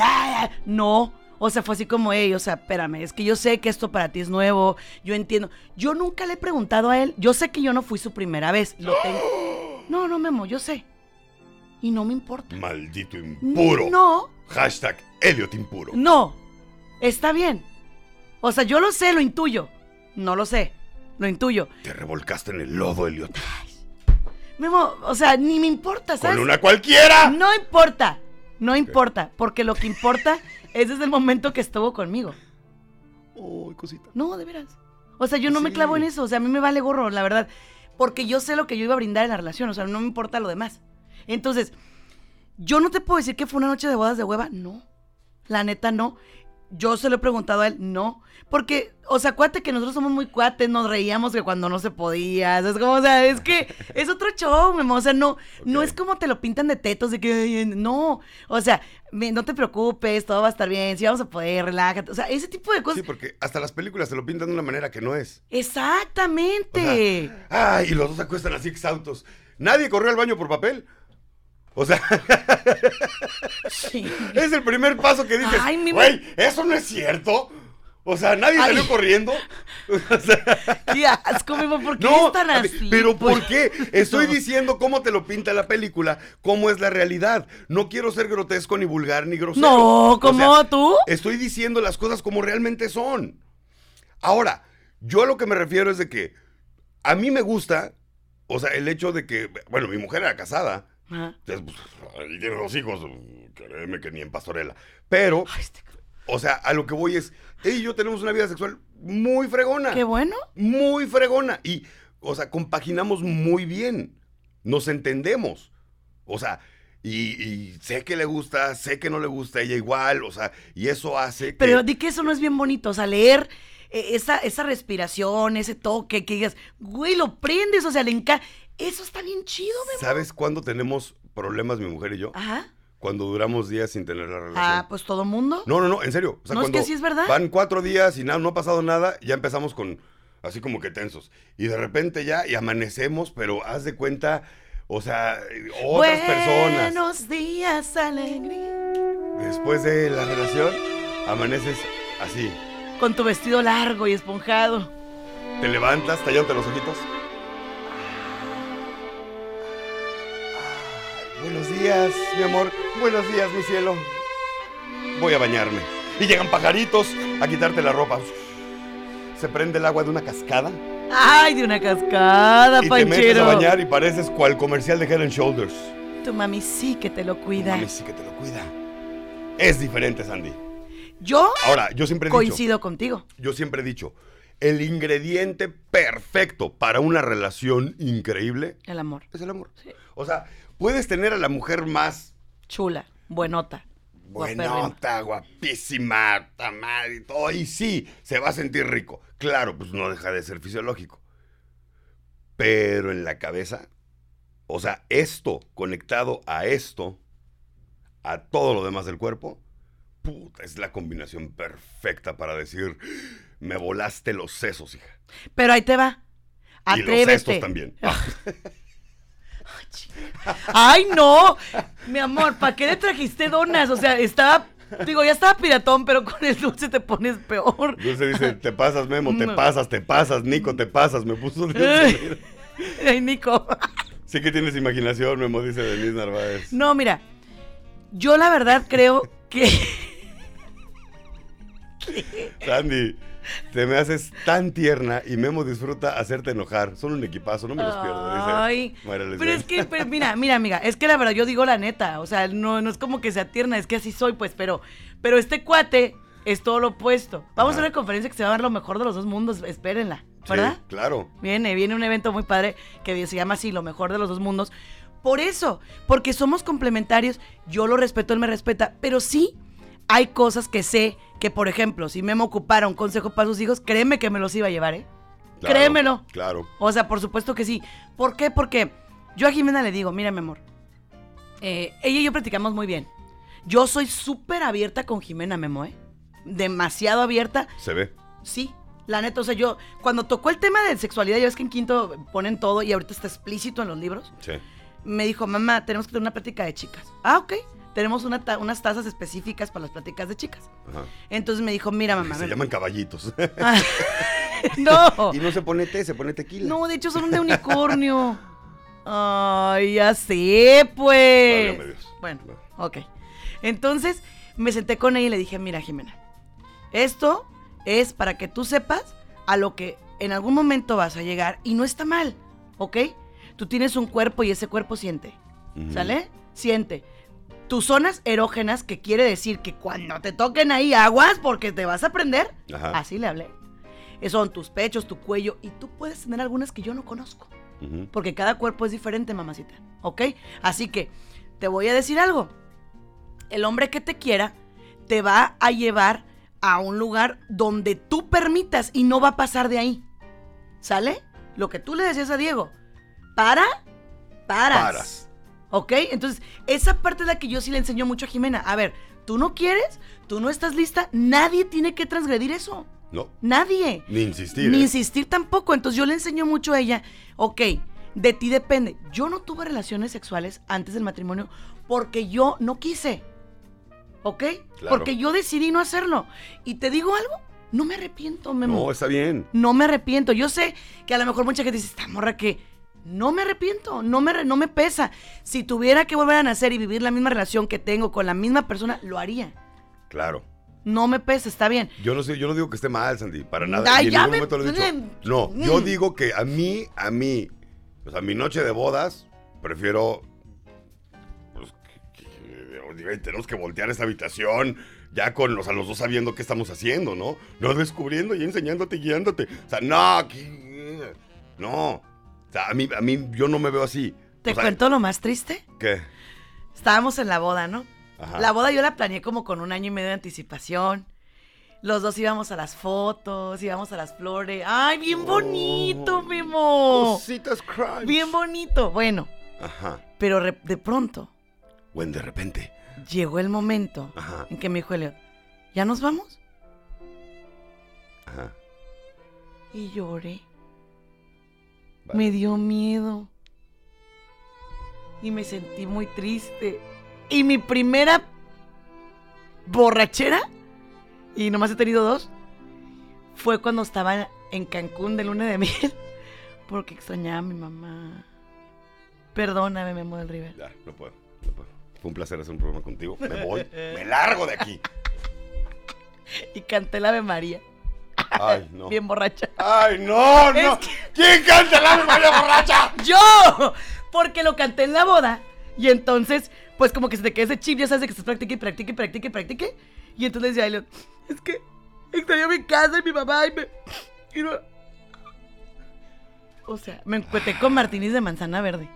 no. O sea, fue así como, hey, o sea, espérame, es que yo sé que esto para ti es nuevo, yo entiendo. Yo nunca le he preguntado a él, yo sé que yo no fui su primera vez, lo tengo. No, no, Memo, yo sé. Y no me importa. Maldito impuro. No, Hashtag Elliot impuro. no, está bien. O sea, yo lo sé, lo intuyo. No lo sé, lo intuyo. Te revolcaste en el lodo, Elliot. Memo, o sea, ni me importa, ¿sabes? Con una cualquiera. No importa, no importa, porque lo que importa (laughs) es desde el momento que estuvo conmigo. Uy, cosita. No, de veras. O sea, yo no me clavo en eso, o sea, a mí me vale gorro, la verdad, porque yo sé lo que yo iba a brindar en la relación, o sea, no me importa lo demás. Entonces, yo no te puedo decir que fue una noche de bodas de hueva, no. La neta no. Yo se lo he preguntado a él, no. Porque, o sea, acuérdate que nosotros somos muy cuates, nos reíamos que cuando no se podía. Es como, o sea, es que es otro show, Memo. O sea, no, no es como te lo pintan de tetos, de que, no. O sea, no te preocupes, todo va a estar bien, sí vamos a poder, relájate. O sea, ese tipo de cosas. Sí, porque hasta las películas te lo pintan de una manera que no es. Exactamente. O sea, ay, y los dos acuestan así exhaustos. Nadie corrió al baño por papel. O sea, Sí. (laughs) es el primer paso que dices, Ay, mi- güey, eso no es cierto. O sea, nadie Ay. salió corriendo. (laughs) O sea, Qué asco, Memo, ¿por qué (laughs) no, es tan así? pero Pues- ¿por qué? Estoy No. diciendo cómo te lo pinta la película, cómo es la realidad. No quiero ser grotesco, ni vulgar, ni grosero. No, O ¿cómo sea, tú? Estoy diciendo las cosas como realmente son. Ahora, yo a lo que me refiero es de que a mí me gusta, o sea, el hecho de que, bueno, mi mujer era casada, Ajá. entonces, pues, tiene dos hijos, créeme que ni en pastorela. Pero, Ay, este- o sea, a lo que voy es, ella y yo tenemos una vida sexual muy fregona. Qué bueno. Muy fregona. Y, o sea, compaginamos muy bien. Nos entendemos. O sea, y, y sé que le gusta, sé que no le gusta a ella igual, o sea, y eso hace que... Pero di que eso no es bien bonito. O sea, leer eh, esa, esa respiración, ese toque, que digas, güey, lo prendes, o sea, le encanta. Eso está bien chido, Memo. ¿Sabes cuándo tenemos problemas mi mujer y yo? Ajá. Cuando duramos días sin tener la relación. Ah, pues todo mundo. No, no, no, en serio. O sea, No, es cuando que sí es verdad. Van cuatro días y nada, no ha pasado nada, ya empezamos con así como que tensos. Y de repente ya, y amanecemos, pero haz de cuenta, o sea, otras personas. Buenos días, alegría. Después de la relación, amaneces así. Con tu vestido largo y esponjado. Te levantas, tallándote los ojitos. Buenos días, mi amor. Buenos días, mi cielo. Voy a bañarme. Y llegan pajaritos a quitarte la ropa. Se prende el agua de una cascada Ay, de una cascada, y te metes a bañar y pareces cual comercial de Head and Shoulders. Tu mami sí que te lo cuida. Mami sí que te lo cuida. Es diferente, Sandy. Yo Ahora, yo siempre he dicho, coincido contigo. yo siempre he dicho, el ingrediente perfecto para una relación increíble El amor. es el amor. Sí. O sea, puedes tener a la mujer más Chula, buenota. buenota, guapísima, tamal y todo, y sí, se va a sentir rico. Claro, pues no deja de ser fisiológico. Pero en la cabeza, o sea, esto conectado a esto, a todo lo demás del cuerpo, puta, es la combinación perfecta para decir, me volaste los sesos, hija. Pero ahí te va. Y los Atrévete. cestos también. (laughs) Ay, no. Mi amor, ¿para qué le trajiste donas? O sea, estaba. Digo, ya estaba piratón, pero con el dulce te pones peor. Dulce dice, te pasas, Memo, te pasas, te pasas, Nico, te pasas, me puso... Ay, Ay, Nico. Sí que tienes imaginación, Memo, dice Denise Narváez. No, mira. Yo la verdad creo que. Sandy, te me haces tan tierna y Memo disfruta hacerte enojar. Son un equipazo, no me los pierdo, dice Ay, pero es que, pero mira, mira, amiga, es que la verdad yo digo la neta, o sea, no, no es como que sea tierna, es que así soy, pues, pero, pero este cuate es todo lo opuesto. Vamos Ajá. a una conferencia que se va a ver lo mejor de los dos mundos, espérenla, Sí, ¿verdad? claro. Viene, viene un evento muy padre que se llama así, lo mejor de los dos mundos. Por eso, porque somos complementarios, yo lo respeto, él me respeta, pero sí hay cosas que sé que, por ejemplo, si Memo ocupara un consejo para sus hijos, créeme que me los iba a llevar, ¿eh? claro, Créemelo. Claro. O sea, por supuesto que sí. ¿Por qué? Porque yo a Jimena le digo, mira, mi amor, eh, ella y yo platicamos muy bien. Yo soy súper abierta con Jimena Memo, ¿eh? Demasiado abierta. Se ve. Sí, la neta, o sea, yo, cuando tocó el tema de sexualidad, ya ves que en quinto ponen todo y ahorita está explícito en los libros, Sí. me dijo, mamá, tenemos que tener una plática de chicas. Ah, ok. Tenemos una ta- unas tazas específicas para las pláticas de chicas. Ajá. Entonces me dijo, mira, mamá. Se llaman caballitos. Ah, (laughs) no. (laughs) y no se pone té, se pone tequila. No, de hecho son de unicornio. (laughs) Ay, ya sé, pues. Válgame Dios. Bueno, ok. Entonces me senté con ella y le dije, mira, Jimena, esto es para que tú sepas a lo que en algún momento vas a llegar y no está mal, ¿ok? Tú tienes un cuerpo y ese cuerpo siente. ¿sale? Siente. Tus zonas erógenas, que quiere decir que cuando te toquen ahí aguas porque te vas a prender, Ajá. así le hablé. Eh, Son tus pechos, tu cuello y tú puedes tener algunas que yo no conozco. Porque cada cuerpo es diferente, mamacita. ¿Ok? Así que te voy a decir algo. El hombre que te quiera te va a llevar a un lugar donde tú permitas y no va a pasar de ahí. ¿Sale? Lo que tú le decías a Diego. Para, paras. Paras. ¿Ok? Entonces, esa parte es la que yo sí le enseño mucho a Jimena. A ver, tú no quieres, tú no estás lista, nadie tiene que transgredir eso. No. Nadie. Ni insistir. Ni ¿eh? insistir tampoco. Entonces yo le enseño mucho a ella, ok, de ti depende. Yo no tuve relaciones sexuales antes del matrimonio porque yo no quise. ¿Ok? Claro. Porque yo decidí no hacerlo. Y te digo algo, no me arrepiento, Memo. No, está bien. No me arrepiento. Yo sé que a lo mejor mucha gente dice, esta morra que no me arrepiento, no me, no me pesa. Si tuviera que volver a nacer y vivir la misma relación que tengo con la misma persona, lo haría. Claro. No me pesa, está bien. Yo no sé, yo no digo que esté mal, Sandy, para nada. Ay, y en ya ningún me- momento lo he dicho. Mm. No, yo Mm. digo que a mí, a mí, o sea, mi noche de bodas, prefiero. Pues, que- que- tenemos que voltear esta habitación ya con los, a los dos sabiendo qué estamos haciendo, ¿no? No descubriendo y enseñándote y guiándote. O sea, no, que- no. A mí, a mí, yo no me veo así. ¿Te O sea, cuento lo más triste? ¿Qué? Estábamos en la boda, ¿no? Ajá. La boda yo la planeé como con un año y medio de anticipación. Los dos íbamos a las fotos, íbamos a las flores. ¡Ay, bien bonito, Oh, Memo! Cositas crunch. Bien bonito. Bueno, Ajá. pero de pronto Bueno, de repente. llegó el momento Ajá. en que me dijo Elliot, ¿ya nos vamos? Ajá. Y lloré. Vale. Me dio miedo. Y me sentí muy triste. Y mi primera borrachera, y nomás he tenido dos, fue cuando estaba en Cancún de luna de miel. (laughs) Porque extrañaba a mi mamá. Perdóname, Memo del River. Ya, no puedo, no puedo. Fue un placer hacer un programa contigo. Me voy, me largo de aquí. (laughs) Y canté la Ave María. Ay, (laughs) no. Bien borracha. Ay, no, no. Es que- ¿Quién canta la memoria borracha? (laughs) ¡Yo! Porque lo canté en la boda. Y entonces, pues como que se te queda ese chip, ya sabes de que estás practique y practique y practique y practique. Y entonces decía Elliot, es que extraño mi casa y mi mamá y me... y no-". O sea, me encueté con martinis de manzana verde.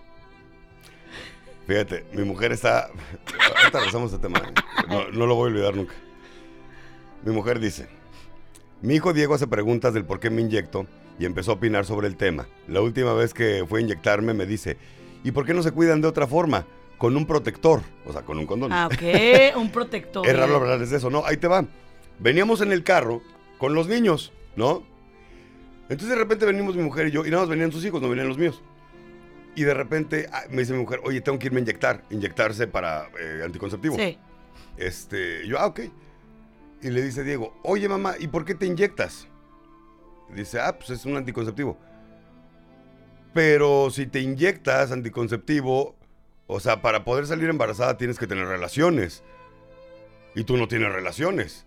Fíjate, mi mujer está. Ahorita regresamos a este tema. No, no lo voy a olvidar nunca. Mi mujer dice: Mi hijo Diego hace preguntas del por qué me inyecto y empezó a opinar sobre el tema. La última vez que fue a inyectarme me dice: ¿Y por qué no se cuidan de otra forma? Con un protector, o sea, con un condón. Ah, ok, (laughs) un protector. Es raro hablarles de eso, ¿no? Ahí te va. Veníamos en el carro con los niños, ¿no? Entonces de repente venimos mi mujer y yo, y nada más venían sus hijos, no venían los míos. Y de repente ah, me dice mi mujer, oye, tengo que irme a inyectar, inyectarse para eh, anticonceptivo. Sí. Este, yo, ah, ok. Y le dice Diego, oye mamá, ¿y por qué te inyectas? Dice, ah, pues es un anticonceptivo. Pero si te inyectas anticonceptivo, o sea, para poder salir embarazada tienes que tener relaciones. Y tú no tienes relaciones.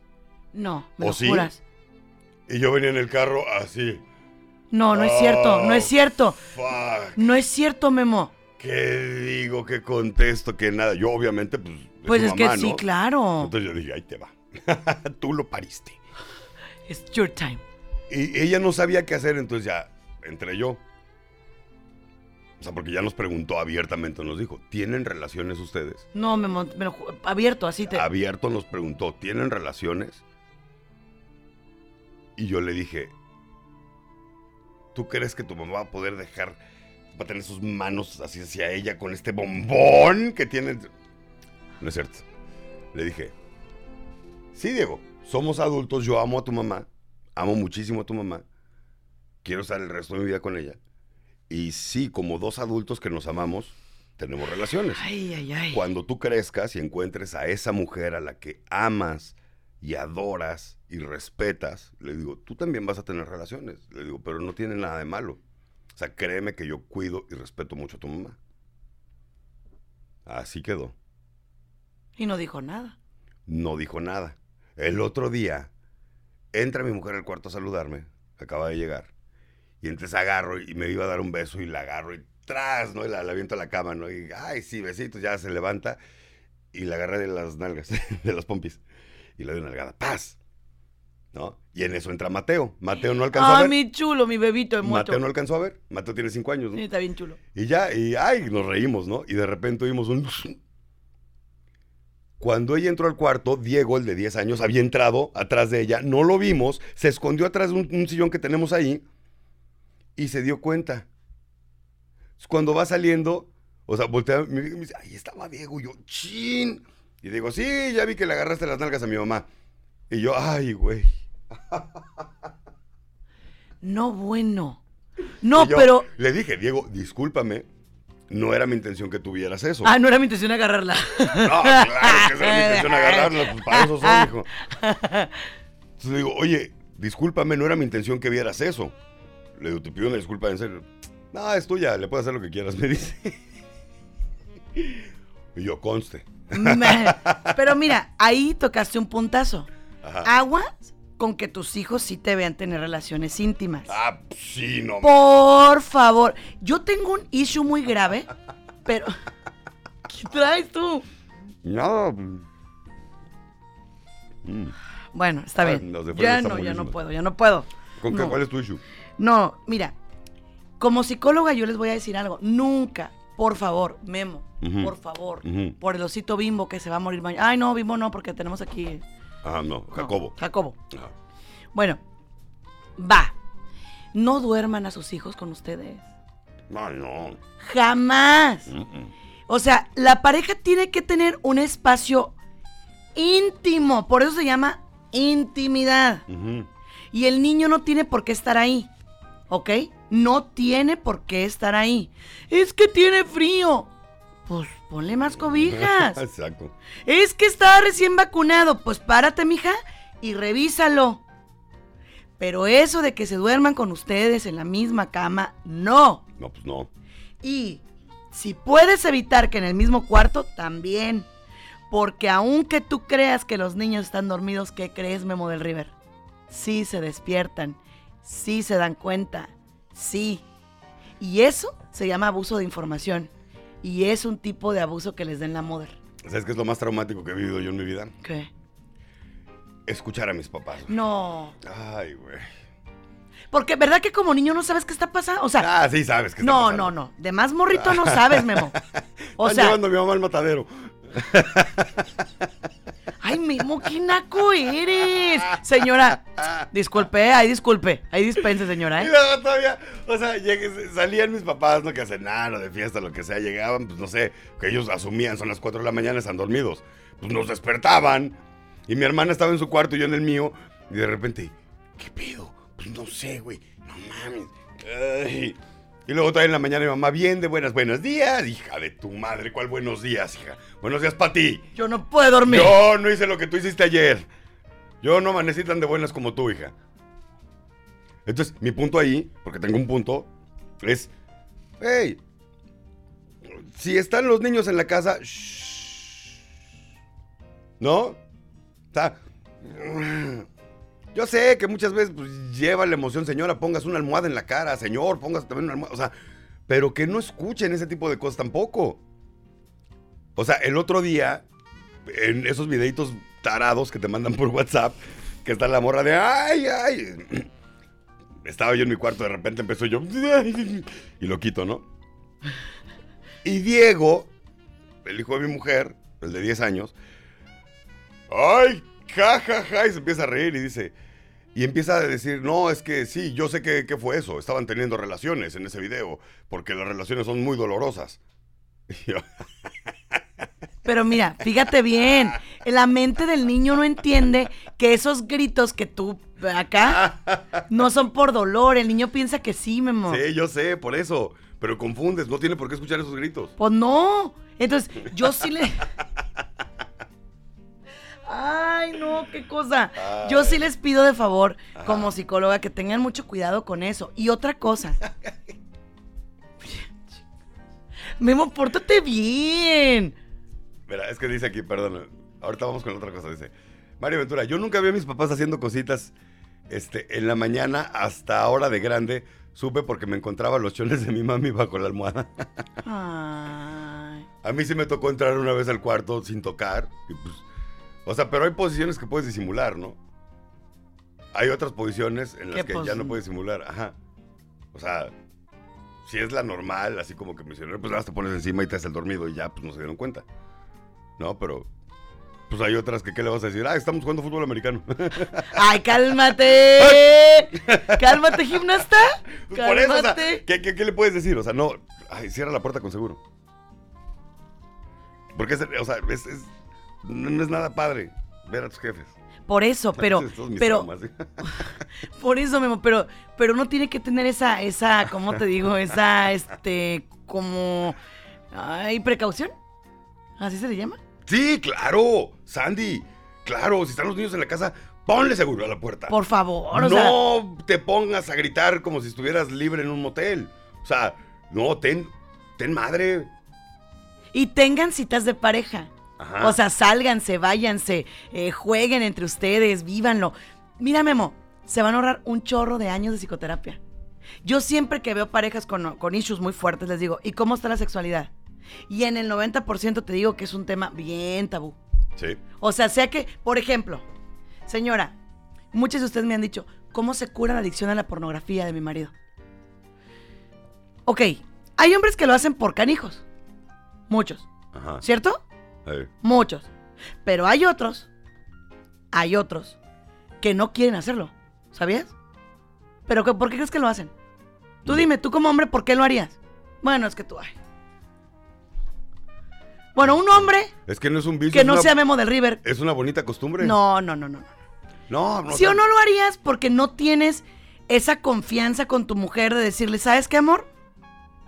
No, me ¿O lo sí? juras. Y yo venía en el carro así. No, no es cierto, no es Oh, cierto. Fuck. No es cierto, Memo. ¿Qué digo? ¿Qué contesto? ¿Qué nada? Yo obviamente, pues... Pues es que sí, ¿no? claro. Entonces yo dije, ahí te va. (laughs) tú lo pariste. It's your time. Y ella no sabía qué hacer, entonces ya entré yo. O sea, porque ya nos preguntó abiertamente, nos dijo, ¿tienen relaciones ustedes? No, Memo, me lo abierto, así te... Abierto nos preguntó, ¿tienen relaciones? Y yo le dije, ¿tú crees que tu mamá va a poder dejar va a tener sus manos así hacia ella con este bombón que tiene. No es cierto. Le dije, sí, Diego, somos adultos, yo amo a tu mamá, amo muchísimo a tu mamá, quiero estar el resto de mi vida con ella. Y sí, como dos adultos que nos amamos, tenemos relaciones. Ay, ay, ay. Cuando tú crezcas y encuentres a esa mujer a la que amas y adoras y respetas, le digo, tú también vas a tener relaciones. Le digo, pero no tiene nada de malo. O sea, créeme que yo cuido y respeto mucho a tu mamá. Así quedó. Y no dijo nada. No dijo nada. El otro día, entra mi mujer al cuarto a saludarme, acaba de llegar, y entonces agarro y me iba a dar un beso y la agarro y tras, ¿no? Y la, la aviento a la cama, ¿no? Y, ay, sí, besitos, ya se levanta y la agarré de las nalgas, (laughs) de las pompis, y le doy una nalgada, ¡paz! ¿No? Y en eso entra Mateo. Mateo no alcanzó a Ah, ver. mi chulo, mi bebito mucho. Mateo no alcanzó a ver. Mateo tiene cinco años, ¿no? Sí, está bien chulo. Y ya, y ay, nos reímos, ¿no? Y de repente oímos un... Cuando ella entró al cuarto, Diego, el de 10 años, había entrado atrás de ella, no lo vimos, se escondió atrás de un, un sillón que tenemos ahí y se dio cuenta. Cuando va saliendo, o sea, voltea y me dice, ahí estaba Diego, y yo, chin. Y digo, sí, ya vi que le agarraste las nalgas a mi mamá. Y yo, ay, güey. (laughs) No, bueno. No, yo pero. Le dije, Diego, discúlpame, no era mi intención que tuvieras eso. Ah, no era mi intención agarrarla. No, claro que esa era mi intención agarrarla, pues para eso son, hijo. Entonces le digo, oye, discúlpame, no era mi intención que vieras eso. Le digo, te pido una disculpa en serio. No, es tuya, le puedes hacer lo que quieras, me dice. Y yo, conste. Pero mira, ahí tocaste un puntazo. Ajá. Aguas con que tus hijos sí te vean tener relaciones íntimas. Ah, sí, no. Por favor. Yo tengo un issue muy grave, (laughs) pero. ¿Qué traes tú? No. Mm. Bueno, está Ah, bien. Ya no, ya no puedo, ya no puedo. ¿Con qué? No. ¿Cuál es tu issue? No, mira, como psicóloga yo les voy a decir algo. Nunca, por favor, Memo, por favor, por el osito bimbo que se va a morir mañana. Ay, no, bimbo no, porque tenemos aquí. Ah, no, no, Jacobo. Jacobo. Ah. Bueno, va. No duerman a sus hijos con ustedes. Ay, no. Jamás. Mm, mm. O sea, la pareja tiene que tener un espacio íntimo. Por eso se llama intimidad. Y el niño no tiene por qué estar ahí. ¿Ok? No tiene por qué estar ahí. Es que tiene frío. Pues ponle más cobijas. (laughs) Exacto. es que está recién vacunado. Pues párate, mija, y revísalo. Pero eso de que se duerman con ustedes en la misma cama, no. No, pues no. Y si puedes evitar que en el mismo cuarto, también. Porque aunque tú creas que los niños están dormidos, ¿qué crees, Memo del River? Sí se despiertan, sí se dan cuenta, sí. Y eso se llama abuso de información. Y es un tipo de abuso que les den la mother. ¿Sabes qué es lo más traumático que he vivido yo en mi vida? ¿Qué? Escuchar a mis papás. güey. No. Ay, güey. Porque, ¿verdad que como niño no sabes qué está pasando? O sea, Ah, sí sabes que está no, pasando. no, no. De más morrito no sabes, Memo. (laughs) O Están sea, llevando a mi mamá al matadero. (laughs) Ay, Memo, qué naco eres. Señora, disculpe, ay, disculpe. Ahí dispense, señora, Y ¿eh? luego todavía, o sea, salían mis papás, ¿no? Que a cenar o de fiesta, lo que sea, llegaban, pues no sé, que ellos asumían, son las 4 de la mañana, están dormidos. Pues nos despertaban. Y mi hermana estaba en su cuarto y yo en el mío. Y de repente, ¿qué pedo? Pues no sé, güey. No mames. Ay. Y luego todavía en la mañana mi mamá, bien de buenas, buenos días. Hija de tu madre, ¿cuál buenos días, hija? Buenos días para ti. Yo no puedo dormir. Yo no hice lo que tú hiciste ayer. Yo no amanecí tan de buenas como tú, hija. Entonces, mi punto ahí, porque tengo un punto, es, hey, si están los niños en la casa, shh, ¿no? O sea, yo sé que muchas veces pues, lleva la emoción, señora, pongas una almohada en la cara, señor, pongas también una almohada, o sea, pero que no escuchen ese tipo de cosas tampoco. O sea, el otro día, en esos videitos tarados que te mandan por WhatsApp, que está la morra de ay, ay. (clears throat) Estaba yo en mi cuarto, de repente empezó yo (laughs) y lo quito, ¿no? Y Diego, el hijo de mi mujer, el de 10 años, ay, ja, ja, y se empieza a reír y dice, Y empieza a decir, no, es que sí, yo sé que, que fue eso. Estaban teniendo relaciones en ese video, porque las relaciones son muy dolorosas. (laughs) Yo, Pero mira, fíjate bien, la mente del niño no entiende que esos gritos que tú acá no son por dolor. El niño piensa que sí, Memo. sí, yo sé, por eso. Pero confundes, no tiene por qué escuchar esos gritos. Pues no. Entonces, yo sí le. Ay, no, qué cosa. Yo sí les pido de favor, como psicóloga, que tengan mucho cuidado con eso. Y otra cosa. (laughs) Memo, pórtate bien. Mira, es que dice aquí, perdón. Ahorita vamos con otra cosa. Dice Mario Ventura, yo nunca vi a mis papás haciendo cositas este, en la mañana hasta ahora de grande. Supe porque me encontraba los chones de mi mami bajo la almohada. (laughs) Ay. A mí sí me tocó entrar una vez al cuarto sin tocar. Y pues, o sea, pero hay posiciones que puedes disimular, ¿no? Hay otras posiciones en las ¿Qué que ya no puedes simular. Ajá. O sea, si es la normal, así como que me hicieron, pues nada más te pones encima y te haces el dormido y ya, pues no se dieron cuenta. No, pero. Pues hay otras que, ¿qué le vas a decir? Ah, estamos jugando fútbol americano. (laughs) Ay, cálmate. Cálmate, gimnasta. (laughs) Por eso, o sea, Cálmate. ¿qué, qué, qué le puedes decir? O sea, no. Ay, cierra la puerta con seguro. Porque, es, o sea, es, es- no, no es nada padre ver a tus jefes. Por eso, (laughs) pero, Estos mis pero, traumas, ¿eh? (laughs) por eso, Memo, pero, pero uno tiene que tener esa, esa, ¿cómo te digo? Esa, (laughs) este, como, ay, precaución. ¿Así se le llama? Sí, claro, Sandy. Claro, si están los niños en la casa, ponle seguro a la puerta. Por favor, o sea, no te pongas a gritar como si estuvieras libre en un motel. O sea, no, ten, ten madre. y tengan citas de pareja. Ajá. O sea, sálganse, váyanse, eh, jueguen entre ustedes, vívanlo. Mira, Memo, se van a ahorrar un chorro de años de psicoterapia. Yo siempre que veo parejas con, con issues muy fuertes les digo, ¿y cómo está la sexualidad? Y en el 90% te digo que es un tema bien tabú. sí. O sea, sea que, por ejemplo, señora, muchos de ustedes me han dicho, ¿cómo se cura la adicción a la pornografía de mi marido? Ok, hay hombres que lo hacen por canijos. Muchos, Ajá. ¿cierto? Muchos. Pero hay otros, hay otros que no quieren hacerlo. ¿Sabías? ¿Pero qué- por qué crees que lo hacen? Tú dime, tú como hombre, ¿por qué lo harías? Bueno, es que tú... ay. Bueno, un hombre Es que no es un vicio. que no una- sea Memo del River. Es una bonita costumbre. No, no, no, no. no. No. ¿Sí o no lo harías porque no tienes esa confianza con tu mujer de decirle, ¿sabes qué, amor?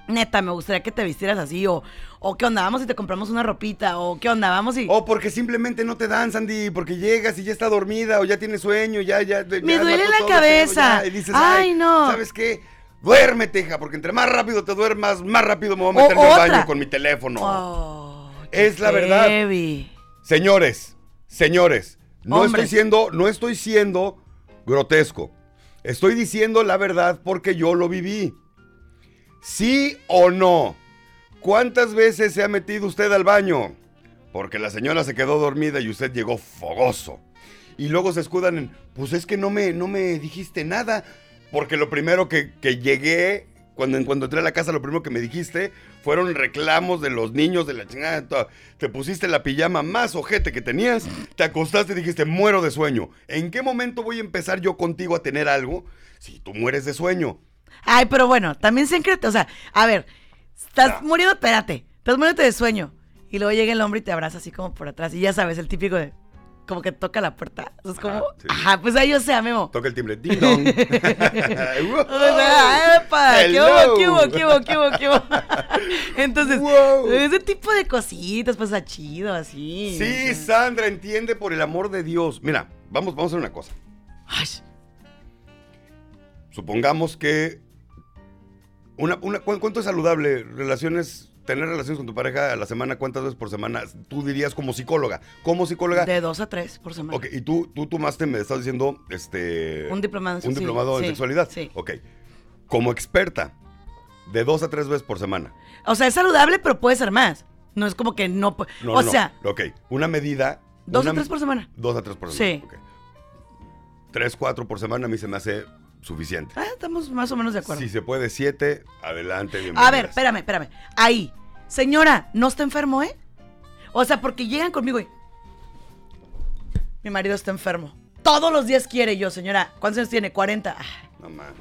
Neta, me gustaría que te vistieras así, o, o qué onda, vamos y te compramos una ropita, o qué onda, vamos y... O porque simplemente no te dan, Sandy, porque llegas y ya está dormida o ya tiene sueño, ya, ya. ya Me duele la todo, cabeza. ya, y dices, Ay, no. ¿Sabes qué? Duérmete, hija, porque entre más rápido te duermas, más rápido me voy a meter en el otra. baño con mi teléfono. Oh, Es la verdad. heavy. Señores, señores, no estoy siendo, no estoy siendo grotesco. Estoy diciendo la verdad porque yo lo viví. ¿Sí o no? ¿Cuántas veces se ha metido usted al baño? Porque la señora se quedó dormida y usted llegó fogoso. Y luego se escudan en, pues es que no me, no me dijiste nada. Porque lo primero que, que llegué, cuando, cuando entré a la casa, lo primero que me dijiste fueron reclamos de los niños de la chingada. Te pusiste la pijama más ojete que tenías, te acostaste y dijiste, muero de sueño. ¿En qué momento voy a empezar yo contigo a tener algo si tú mueres de sueño? Ay, pero bueno, también se cree, o sea, a ver, estás Ah. muriendo, espérate, estás muriendo de sueño. Y luego llega el hombre y te abraza así como por atrás. Y ya sabes, el típico de, como que toca la puerta. Es como, Ajá, sí. ajá, pues ahí yo sea, Memo. Toca el timbre. (laughs) Ding dong. (laughs) O sea, ¡epa! ¿Qué hubo, qué hubo, qué hubo, qué hubo, qué (laughs) hubo? Entonces, Wow. ese tipo de cositas, pues, chido, así. Sí, Sandra, entiende por el amor de Dios. Mira, vamos, vamos a hacer una cosa. Ay, Supongamos que. Una, una, ¿cu- ¿Cuánto es saludable relaciones, tener relaciones con tu pareja a la semana? ¿Cuántas veces por semana? Tú dirías como psicóloga. Como psicóloga. de dos a tres por semana. Ok, y tú, tú tomaste, me estás diciendo, este... Un diplomado en Un sí, diplomado en sí, sexualidad. sí. Ok. Como experta, de dos a tres veces por semana. O sea, es saludable, pero puede ser más. No es como que no. No, o no, sea, no. Ok, una medida... dos una- a tres por semana. Dos a tres por semana. Sí. Tres, cuatro por semana a mí se me hace suficiente. Ah, estamos más o menos de acuerdo. Si se puede siete, adelante, bienvenidas. A ver, espérame, espérame. Ahí. Señora, ¿no está enfermo, eh? O sea, porque llegan conmigo y. Mi marido está enfermo. todos los días quiere. Y yo, señora, ¿cuántos años tiene? 40. Ah, No mames.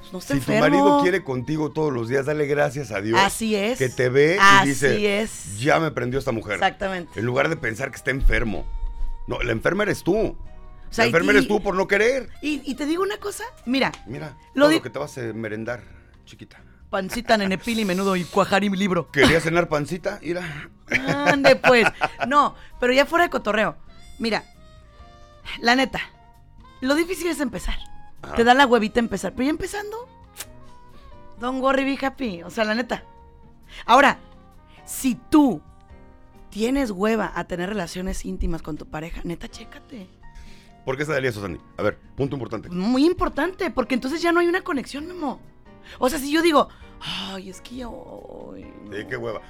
pues no está Si tu marido quiere contigo todos los días, dale gracias a Dios. Así es. Que te ve y Así dice, es. ya me prendió esta mujer. Exactamente. En lugar de pensar que está enfermo. No, la enferma eres tú. O sea, la y- tú por no querer. Y, y te digo una cosa, mira, Mira, Lo todo di- lo que te vas a merendar, chiquita. pancita, nenepil y menudo y cuajar y mi libro. ¿Querías cenar pancita? Mira. Ande pues. No, pero ya fuera de cotorreo. Mira, la neta, lo difícil es empezar. Ajá. Te da la huevita empezar. Pero ya empezando, don't worry, be happy. O sea, la neta. Ahora, si tú tienes hueva a tener relaciones íntimas con tu pareja, neta, chécate. ¿Por qué se daría eso, Sandy? A ver, punto importante. Muy importante, porque entonces ya no hay una conexión, Memo. O sea, si yo digo, ay, es que ya. ay, no. Sí, qué hueva.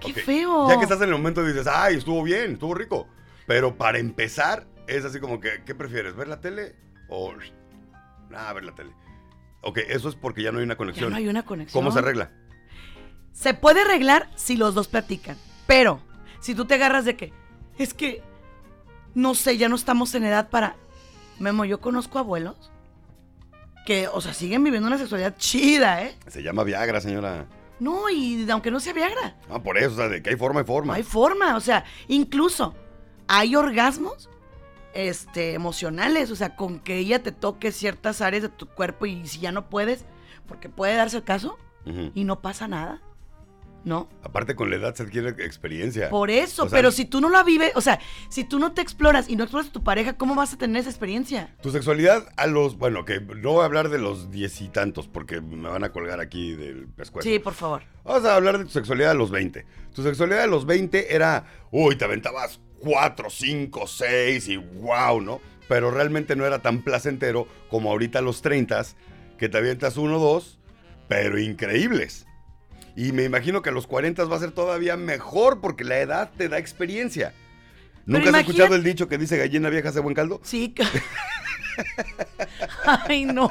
Qué feo. Ya que estás en el momento dices, ay, estuvo bien, estuvo rico. Pero para empezar, es así como que, ¿qué prefieres? ¿Ver la tele o ah, ver la tele? Ok, eso es porque ya no hay una Ya conexión. no hay una conexión. ¿Cómo se arregla? Se puede arreglar si los dos platican. Pero, si tú te agarras de que, es que, no sé, ya no estamos en edad para. Memo, yo conozco abuelos que, o sea, siguen viviendo una sexualidad chida, ¿eh? Se llama Viagra, señora. No, y aunque no sea Viagra, Ah, por eso, o sea, de que hay forma y forma. no hay forma. O sea, incluso hay orgasmos este, emocionales. O sea, con que ella te toque ciertas áreas de tu cuerpo y si ya no puedes, porque puede darse el caso y no pasa nada. ¿No? Aparte, con la edad se adquiere experiencia. Por eso, O sea, pero si tú no la vives, o sea, si tú no te exploras y no exploras a tu pareja, ¿cómo vas a tener esa experiencia? Tu sexualidad a los, bueno, que no voy a hablar de los diez y tantos porque me van a colgar aquí del pescuezo. Sí, por favor. Vamos a hablar de tu sexualidad a los 20. Tu sexualidad a los 20 era, uy, te aventabas 4, 5, 6 y wow, ¿no? Pero realmente no era tan placentero como ahorita a los 30, que te avientas uno, dos, pero increíbles. Y me imagino que a los 40 va a ser todavía mejor porque la edad te da experiencia. ¿Nunca has escuchado el dicho que dice gallina vieja hace buen caldo? Sí. (laughs) Ay, no.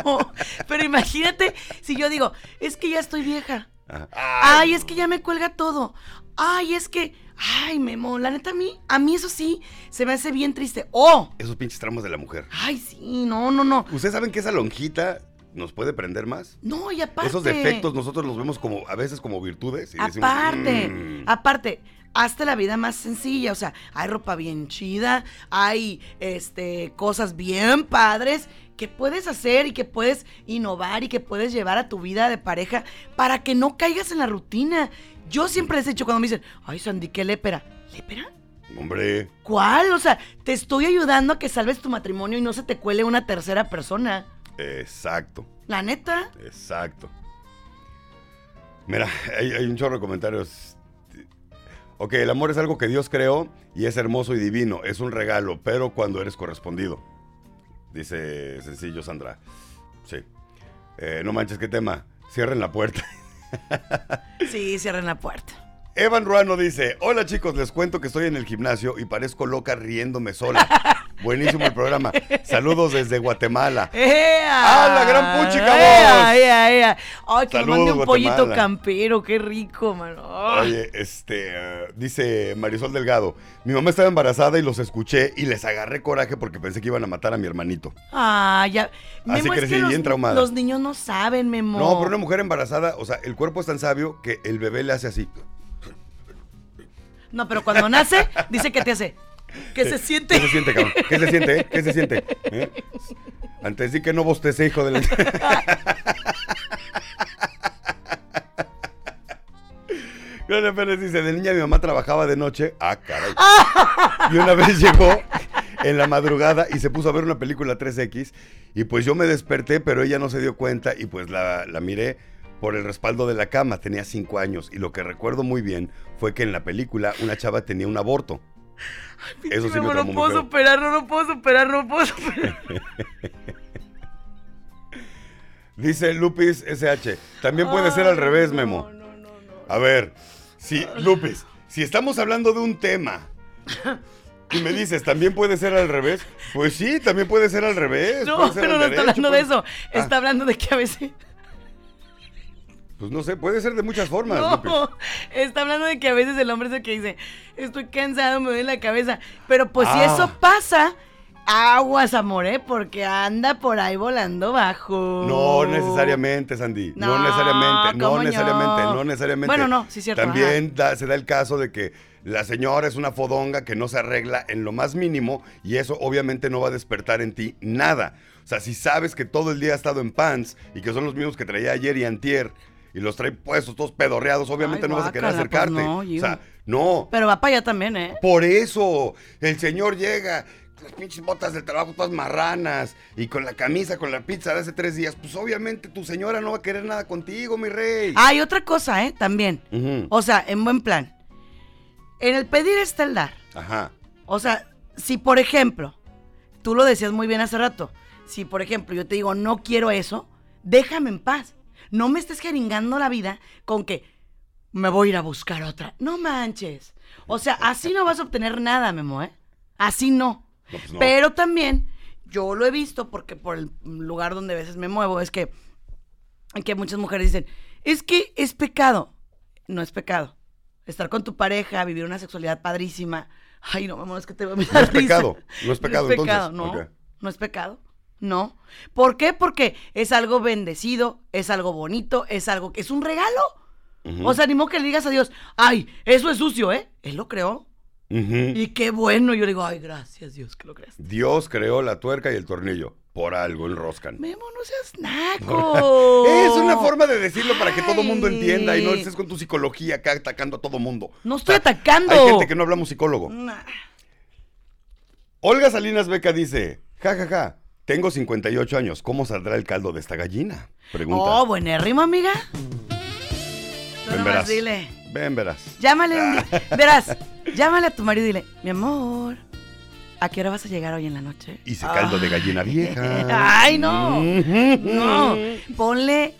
Pero imagínate si yo digo, es que ya estoy vieja. Ajá. Ay, es que ya me cuelga todo. Ay, es que, ay, Memo, la neta a mí, a mí eso sí, se me hace bien triste. Oh, Esos pinches tramos de la mujer. ay, sí, no, no, no. ¿Ustedes saben que esa lonjita nos puede prender más? No, y aparte. Esos defectos nosotros los vemos como a veces como virtudes. Y decimos, Aparte, "Mm". aparte, hazte la vida más sencilla. O sea, hay ropa bien chida, hay este cosas bien padres que puedes hacer y que puedes innovar y que puedes llevar a tu vida de pareja para que no caigas en la rutina. Yo siempre les he dicho cuando me dicen, ay Sandy, qué lépera. ¿Lépera? Hombre, ¿Cuál? O sea, te estoy ayudando a que salves tu matrimonio y no se te cuele una tercera persona. Exacto, La neta. exacto. Mira, hay, hay un chorro de comentarios. Ok, el amor es algo que Dios creó y es hermoso y divino. Es un regalo, pero cuando eres correspondido. Dice sencillo Sandra. Sí. Eh, no manches, qué tema. Cierren la puerta. (laughs) Sí, cierren la puerta. Evan Ruano dice, hola chicos, les cuento que estoy en el gimnasio y parezco loca riéndome sola. (laughs) Buenísimo el programa. (laughs) Saludos desde Guatemala. ¡Ea! ¡Ah, la gran puchica, ¡Ea, vos! ea, ea! ¡Ay, que me Saludos, mande un pollito Guatemala. campero! ¡Qué rico, mano! Ay. Oye, este, eh, dice Marisol Delgado, mi mamá estaba embarazada y los escuché y les agarré coraje porque pensé que iban a matar a mi hermanito. Ah, ya. Así Memo, es crecí que los, bien traumada. los niños no saben, Memo. No, pero una mujer embarazada, o sea, el cuerpo es tan sabio que el bebé le hace así. No, pero cuando nace, dice que te hace. Que se siente. ¿Qué se siente, cabrón? ¿Qué se siente, eh? ¿Qué se siente? ¿Eh? Antes sí que no bostece, hijo de la... (laughs) Gloria Pérez dice, de niña mi mamá trabajaba de noche. Ah, caray. Y una vez llegó en la madrugada y se puso a ver una película 3X y pues yo me desperté, pero ella no se dio cuenta y pues la, la miré por el respaldo de la cama. Tenía cinco años y lo que recuerdo muy bien fue que en la película una chava tenía un aborto. Eso sí me no muy puedo feo. superar, no, no puedo superar, no puedo superar. (laughs) Dice Lupis SH. También puede ser al Ay, revés, no, Memo. No, no, no. A ver, si, Lupis, si estamos hablando de un tema (laughs) y me dices, también puede ser al revés, pues sí, también puede ser al revés. No, pero no está hablando de eso. Está Ah, hablando de que a veces. Pues no sé, puede ser de muchas formas. No, está hablando de que a veces el hombre es el que dice, estoy cansado, me duele la cabeza. Pero pues si Ah. eso pasa, aguas, amor, ¿eh? Porque anda por ahí volando bajo. No necesariamente, Sandy. No, No, necesariamente, no ¿cómo necesariamente, no? no necesariamente. Bueno, no, sí cierto, También da- se da el caso de que la señora es una fodonga que no se arregla en lo más mínimo y eso obviamente no va a despertar en ti nada. O sea, si sabes que todo el día ha estado en pants y que son los mismos que traía ayer y antier y los trae puestos todos pedorreados, obviamente Ay, no vas a querer pues acercarte. no, o sea, no. Pero va para allá también, ¿eh? Por eso, el señor llega, las pinches botas del trabajo todas marranas y con la camisa, con la pizza de hace tres días, pues obviamente tu señora no va a querer nada contigo, mi rey. Hay otra cosa, ¿eh? También. O sea, en buen plan. En el pedir está el dar. Ajá. O sea, si por ejemplo, tú lo decías muy bien hace rato, si por ejemplo yo te digo no quiero eso, déjame en paz. No me estés jeringando la vida con que me voy a ir a buscar otra. No manches. O sea, así no vas a obtener nada, Memo, ¿eh? Así no. No, pues no. Pero también, yo lo he visto porque por el lugar donde a veces me muevo, es que, que muchas mujeres dicen, es que es pecado. No es pecado. Estar con tu pareja, vivir una sexualidad padrísima. Ay, no, mamá, es que te voy a No es pecado, no es pecado, no es pecado, entonces. no. No es pecado. No. ¿Por qué? Porque es algo bendecido, es algo bonito, es algo que es un regalo. Ujú. O sea, ni modo que le digas a Dios, ay, eso es sucio, ¿eh? Él lo creó. Y qué bueno. Yo le digo, ay, gracias Dios que lo creaste. Dios creó la tuerca y el tornillo. Por algo enroscan. Memo, no seas (laughs) naco. Es una forma de decirlo para que todo mundo Ay. entienda y no estés con tu psicología acá atacando a todo mundo. No estoy atacando. Hay gente que no hablamos psicólogo. Nah. Olga Salinas Beca dice, ja, ja, ja, tengo 58 años, ¿cómo saldrá el caldo de esta gallina? Pregunta. Oh, buenérrimo, amiga. Tú Ven, verás. dile. Ven, verás. Llámale un día. Verás, (laughs) llámale a tu marido y dile, mi amor, ¿a qué hora vas a llegar hoy en la noche? Hice caldo de gallina vieja. (laughs) Ay, no. Ujú. No, ponle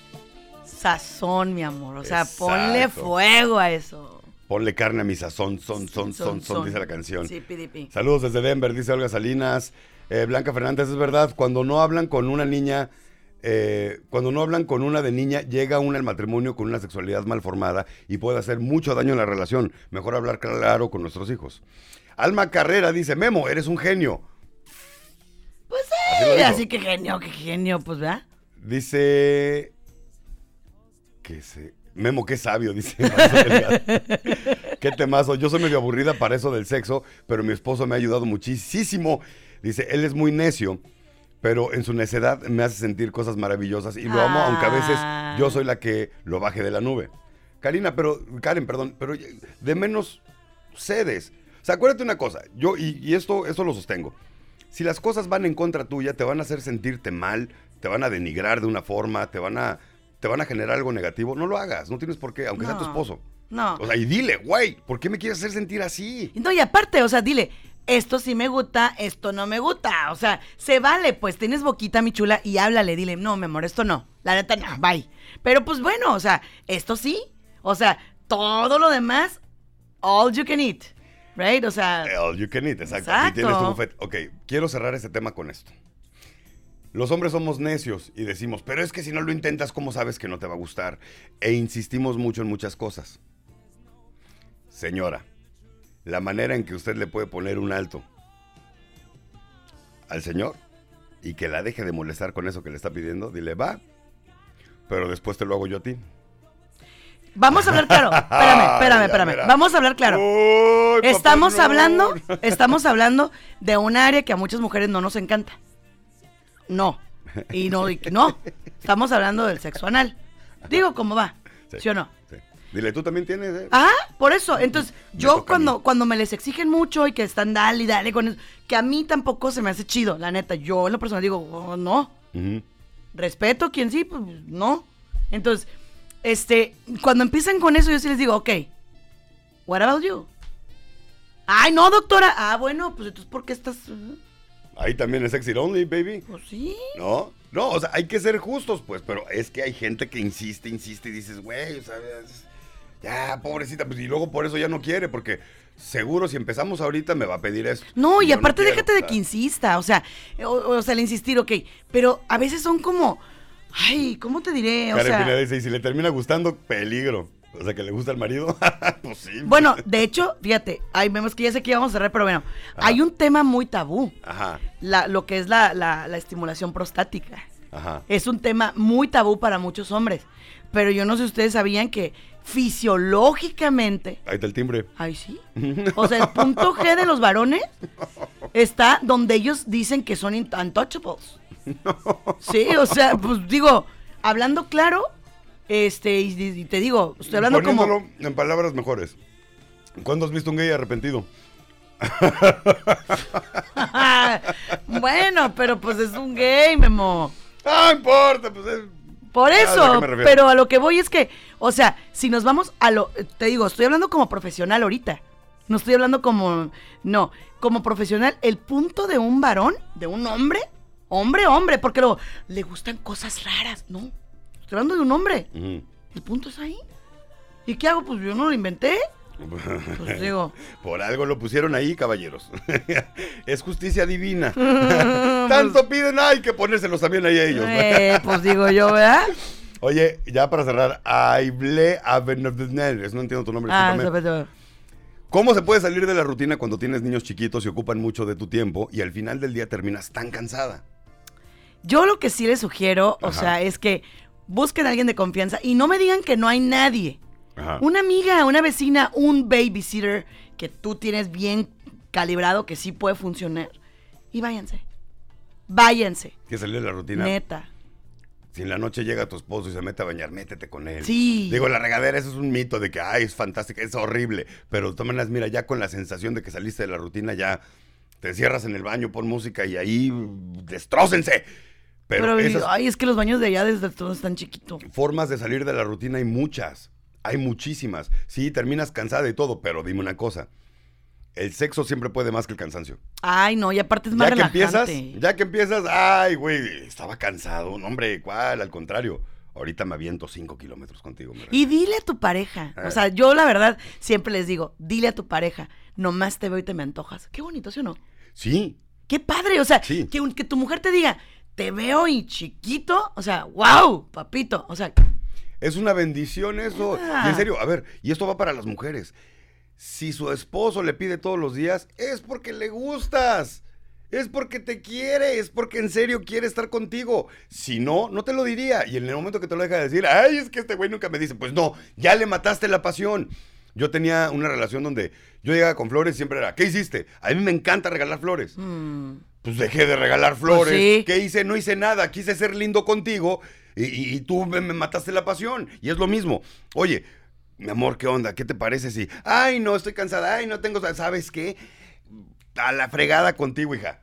sazón, mi amor. O sea, ponle fuego a eso. Ponle carne a mi sazón, son, son, son, son, dice la canción. Sí, PDP. Saludos desde Denver, dice Olga Salinas. Eh, Blanca Fernández, es verdad, cuando no hablan con una niña, eh, cuando no hablan con una de niña, llega una al matrimonio con una sexualidad mal formada y puede hacer mucho daño en la relación. Mejor hablar claro con nuestros hijos. Alma Carrera dice, Memo, eres un genio. Pues sí, así que genio, que genio, pues, ¿verdad? Dice... Que se... Memo, qué sabio, dice. (laughs) Qué temazo. Yo soy medio aburrida para eso del sexo, pero mi esposo me ha ayudado muchísimo. Dice, él es muy necio, pero en su necedad me hace sentir cosas maravillosas y lo amo, aunque a veces Ah. yo soy la que lo baje de la nube. Karina, pero, Karen, perdón, pero de menos cedes. O sea, acuérdate una cosa, yo, y, y esto, esto lo sostengo. Si las cosas van en contra tuya, te van a hacer sentirte mal, te van a denigrar de una forma, te van a, te van a generar algo negativo, no lo hagas, no tienes por qué, aunque sea tu esposo. No. O sea, y dile, güey, ¿por qué me quieres hacer sentir así? No, y aparte, o sea, dile, esto sí me gusta, esto no me gusta. O sea, se vale, pues tienes boquita, mi chula, y háblale, dile, no, mi amor, esto no. La neta, no, bye. Pero pues bueno, o sea, esto sí. O sea, todo lo demás, all you can eat. Right? O sea, All you can eat, exacto. Exacto. Y tienes tu buffet. Ok, quiero cerrar este tema con esto. Los hombres somos necios y decimos, pero es que si no lo intentas, ¿cómo sabes que no te va a gustar? E insistimos mucho en muchas cosas. Señora, la manera en que usted le puede poner un alto al señor y que la deje de molestar con eso que le está pidiendo, dile, va, pero después te lo hago yo a ti. vamos a hablar claro. (laughs) Espérame, espérame, espérame. Vamos a hablar claro. Uy, Estamos no. hablando, estamos hablando de un área que a muchas mujeres no nos encanta. No. Y no, y no. Estamos hablando del sexo anal. Digo, ¿cómo va? ¿Sí, o no? Sí. Dile, tú también tienes, ¿eh? Ah, por eso. Entonces, yo cuando, cuando me les exigen mucho y que están dale y dale con eso, que a mí tampoco se me hace chido, la neta. Yo en lo personal digo, oh, no. Ujú. Respeto, quien sí, pues no. Entonces, este, cuando empiezan con eso, yo sí les digo, ok, what about you? Ay, no, doctora. Ah, bueno, pues entonces, ¿por qué estás...? uh? Ahí también es sexy only, baby. Pues sí. ¿No? No, o sea, hay que ser justos, pues, pero es que hay gente que insiste, insiste y dices, güey, o sea, es- ya, pobrecita, pues, y luego por eso ya no quiere, porque seguro si empezamos ahorita me va a pedir esto. No, y aparte quiero, déjate de que insista, o sea, o, o sea, el insistir, ok, pero a veces son como, ay, ¿cómo te diré? O Karen sea, dice, y si le termina gustando, peligro. O sea, que le gusta al marido. (laughs) pues sí. Bueno, de hecho, fíjate, ahí vemos que ya sé que íbamos a cerrar, pero bueno, hay un tema muy tabú, Ajá, la, lo que es la, la- la estimulación prostática. ajá. Es un tema muy tabú para muchos hombres, pero yo no sé si ustedes sabían que fisiológicamente, Ahí está el timbre. ay sí, o sea, el punto G de los varones está donde ellos dicen que son untouchables. Sí, o sea, pues digo, hablando claro, este, y, y te digo, estoy hablando como... Poniéndolo en palabras mejores. ¿Cuándo has visto un gay arrepentido? (laughs) bueno, pero pues es un gay, Memo. Ah, importa, pues es... Por ¿a eso, pero a lo que voy es que, o sea, si nos vamos a lo, te digo, estoy hablando como profesional ahorita. No estoy hablando como, no, como profesional, el punto de un varón, de un hombre, hombre, hombre, porque luego le gustan cosas raras, ¿no? Estoy hablando de un hombre. El punto es ahí. ¿Y qué hago? Pues yo no lo inventé. Pues (laughs) digo, Por algo lo pusieron ahí, caballeros. (laughs) es justicia divina. (laughs) Tanto piden, hay que ponérselos también ahí a ellos. eh, pues digo yo, ¿verdad? Oye, ya para cerrar, Aible no entiendo tu nombre, Ah, ¿Cómo se puede salir de la rutina cuando tienes niños chiquitos y ocupan mucho de tu tiempo y al final del día terminas tan cansada? Yo lo que sí les sugiero, o sea, es que busquen a alguien de confianza y no me digan que no hay nadie. Ajá. Una amiga, una vecina, un babysitter que tú tienes bien calibrado que sí puede funcionar. Y váyanse. Váyanse. Que salir de la rutina. Neta. Si en la noche llega tu esposo y se mete a bañar, métete con él. Sí. Digo, la regadera, eso es un mito de que, ay, es fantástica, es horrible. Pero maneras, mira, ya con la sensación de que saliste de la rutina, ya te cierras en el baño, pon música y ahí mm, destrócense. Pero, Pero, esas ay, es que los baños de allá desde todo están chiquitos. formas de salir de la rutina hay muchas. Hay muchísimas. Sí, terminas cansada y todo, pero dime una cosa. El sexo siempre puede más que el cansancio. Ay, no, y aparte es más Ya que empiezas, relajante. ya que empiezas, ay, güey, estaba cansado. No, hombre, ¿cuál? Al contrario. Ahorita me aviento cinco kilómetros contigo. Y dile a tu pareja. O sea, yo la verdad siempre les digo, dile a tu pareja, nomás te veo y te me antojas. Qué bonito, ¿sí o no? Sí, Qué padre, o sea, Sí. que, que tu mujer te diga, te veo y chiquito, o sea, wow, papito, o sea, es una bendición eso. Ah. Y en serio, a ver, y esto va para las mujeres. Si su esposo le pide todos los días, es porque le gustas. Es porque te quiere, es porque en serio quiere estar contigo. Si no, no te lo diría. Y en el momento que te lo deja de decir, ay, es que este güey nunca me dice, pues no, ya le mataste la pasión. Yo tenía una relación donde yo llegaba con flores y siempre era, ¿qué hiciste? A mí me encanta regalar flores. mm, Pues dejé de regalar flores. sí. ¿Qué hice? No hice nada. Quise ser lindo contigo y, tú me, me mataste la pasión. Y es lo mismo. Oye, mi amor, ¿qué onda? ¿Qué te parece si... Ay, no, estoy cansada. Ay, no tengo... ¿Sabes qué? A la fregada contigo, hija.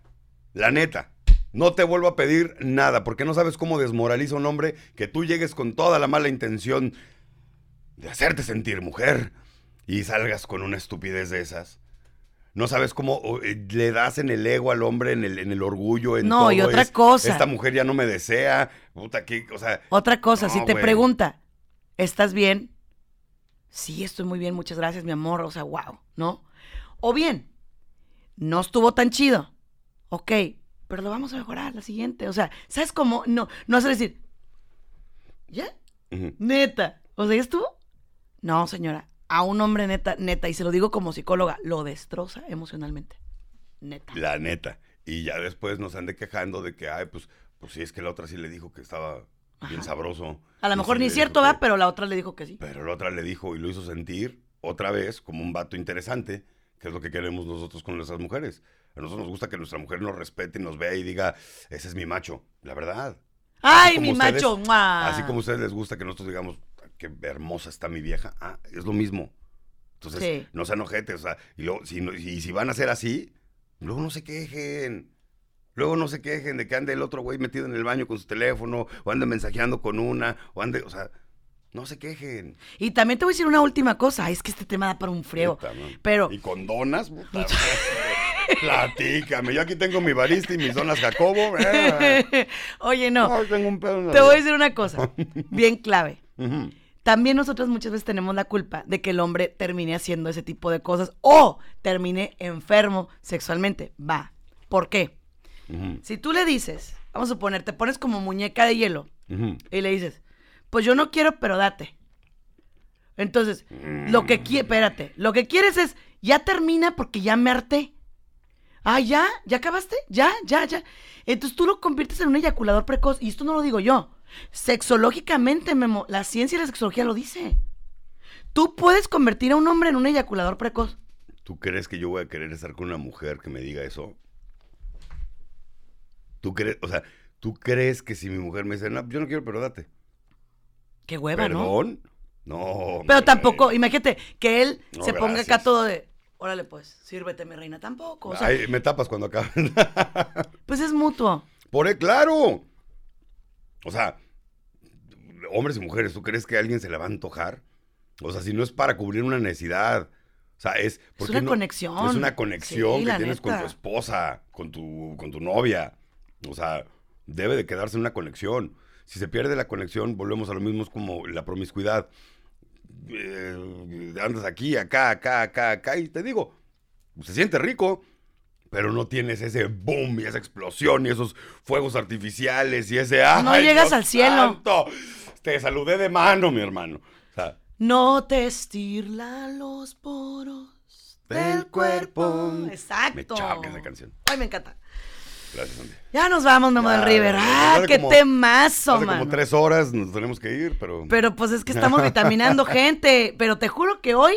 La neta. No te vuelvo a pedir nada porque no sabes cómo desmoraliza un hombre que tú llegues con toda la mala intención de hacerte sentir mujer y salgas con una estupidez de esas. No sabes cómo eh, le das en el ego al hombre, en el, en el orgullo, en No, todo. y otra es, cosa. Esta mujer ya no me desea. Puta, que, o sea, Otra cosa, No, si te güey. pregunta, ¿estás bien? Sí, estoy muy bien, muchas gracias, mi amor, o sea, wow, ¿no? O bien, no estuvo tan chido, ok, pero lo vamos a mejorar la siguiente, o sea, ¿sabes cómo? No, no hacer decir, ¿ya? Neta. O sea, ¿ya estuvo? No, señora. A un hombre neta, neta, y se lo digo como psicóloga, lo destroza emocionalmente. Neta. la neta. Y ya después nos ande quejando de que, ay, pues, pues sí, es que la otra sí le dijo que estaba bien Ajá. sabroso. A lo mejor sí ni cierto, ¿verdad? Pero la otra le dijo que sí. Pero la otra le dijo y lo hizo sentir otra vez como un vato interesante, que es lo que queremos nosotros con nuestras mujeres. A nosotros nos gusta que nuestra mujer nos respete y nos vea y diga, ese es mi macho, la verdad. ¡Ay, mi ustedes- macho! ¡mua! Así como a ustedes les gusta que nosotros digamos, qué hermosa está mi vieja, ah, es lo mismo. Entonces, Sí. no sean ojetes, o sea, y, luego, si, no- y si van a ser así, luego no se quejen. Luego no se quejen de que ande el otro güey metido en el baño con su teléfono, o ande mensajeando con una, o ande, o sea, no se quejen. Y también te voy a decir una última cosa. Es que este tema da para un man. Pero, ¿Y con donas? (laughs) Puta, Platícame, yo aquí tengo mi barista y mis donas Jacobo. eh. (laughs) oye, no. Ay, tengo un pedo en la Te voy a decir una cosa. (laughs) Bien clave. Ujú. También nosotros muchas veces tenemos la culpa de que el hombre termine haciendo ese tipo de cosas o termine enfermo sexualmente. Va. ¿Por qué? Si tú le dices, vamos a suponer, te pones como muñeca de hielo y le dices, pues yo no quiero, pero date. Entonces, lo que quiere, espérate, lo que quieres es, ya termina porque ya me harté. Ah, ya, ya acabaste, ya, ya, ya. Entonces tú lo conviertes en un eyaculador precoz, y esto no lo digo yo. Sexológicamente, Memo, la ciencia y la sexología lo dice. Tú puedes convertir a un hombre en un eyaculador precoz. ¿Tú crees que yo voy a querer estar con una mujer que me diga eso? ¿Tú crees, o sea, tú crees que si mi mujer me dice, no, yo no quiero, pero date? Qué hueva, ¿no? ¿Perdón? No. Pero tampoco, imagínate que él No, se ponga acá todo de, órale pues, sírvete mi reina, tampoco. O sea, Ay, me tapas cuando acaben. (laughs) pues es mutuo. Por e- claro. O sea, hombres y mujeres, ¿tú crees que a alguien se le va a antojar? O sea, si no es para cubrir una necesidad. O sea, es. ¿por qué una no? conexión. Es una conexión Sí, que tienes con tu esposa, con tu, con tu novia. O sea, debe de quedarse una conexión. Si se pierde la conexión, volvemos a lo mismo, es como la promiscuidad. Eh, andas aquí, acá, acá, acá, acá, y te digo, se siente rico, pero no tienes ese boom y esa explosión y esos fuegos artificiales y ese... No ¡ay, llegas Dios al cielo! santo! Te saludé de mano, mi hermano. O sea, No te estirla los poros del cuerpo. me Exacto. choca esa canción. Ay, me encanta. Gracias, Andy. Ya nos vamos, Memo Ya, del River. ¡Ah, qué como- temazo, Hace man! como tres horas nos tenemos que ir, pero... Pero pues es que estamos vitaminando gente. Pero te juro que hoy.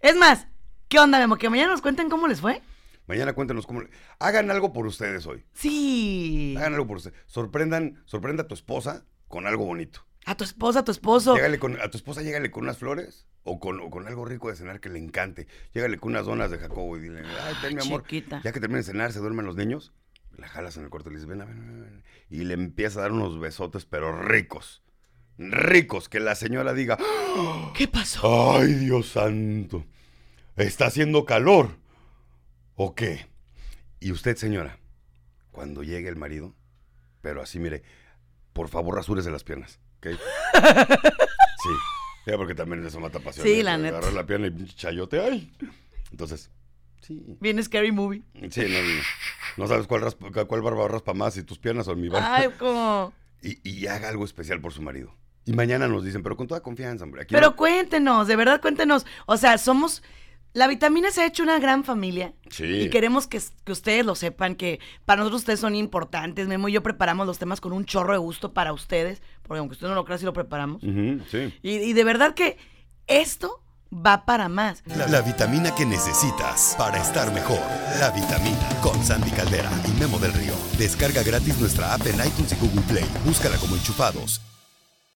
Es más, ¿qué onda, Memo? Que mañana nos cuenten cómo les fue. Mañana cuéntenos cómo... Hagan algo por ustedes hoy. Sí. Hagan algo por ustedes. Sorprendan, sorprenda a tu esposa con algo bonito. A tu esposa, a tu esposo. Llégale con, a tu esposa llégale con unas flores o con, o con algo rico de cenar que le encante. Llégale con unas donas de Jacobo y dile, ay, ten mi amor. chiquita. Ya que termine de cenar, se duermen los niños. La jalas en el cuarto y le dices, ven, ven, ven, ven. Y le empieza a dar unos besotes, pero ricos. Ricos. Que la señora diga, ¿Qué pasó? ay, Dios santo. Está haciendo calor. ¿O qué? Y usted, señora, cuando llegue el marido, pero así, mire, por favor, rasúrese las piernas, ¿ok? (laughs) Sí, ya porque también eso mata pasión. Sí, ¿eh? la neta. Agarrar la pierna y chayote, ay. Entonces, sí. Bien scary movie. Sí, no, no, no sabes cuál, raspa- cuál barba raspa más, si tus piernas o mi barba. Ay, como. Y, y haga algo especial por su marido. Y mañana nos dicen, pero con toda confianza, hombre. Aquí Pero no- cuéntenos, de verdad cuéntenos. O sea, somos. La vitamina se ha hecho una gran familia. Sí. Y queremos que, que ustedes lo sepan, que para nosotros ustedes son importantes. Memo y yo preparamos los temas con un chorro de gusto para ustedes. Porque aunque usted no lo crea, sí lo preparamos. Sí. Y, y de verdad que esto va para más. La, la vitamina que necesitas para estar mejor. La vitamina con Sandy Caldera y Memo del Río. Descarga gratis nuestra app en iTunes y Google Play. Búscala como enchufados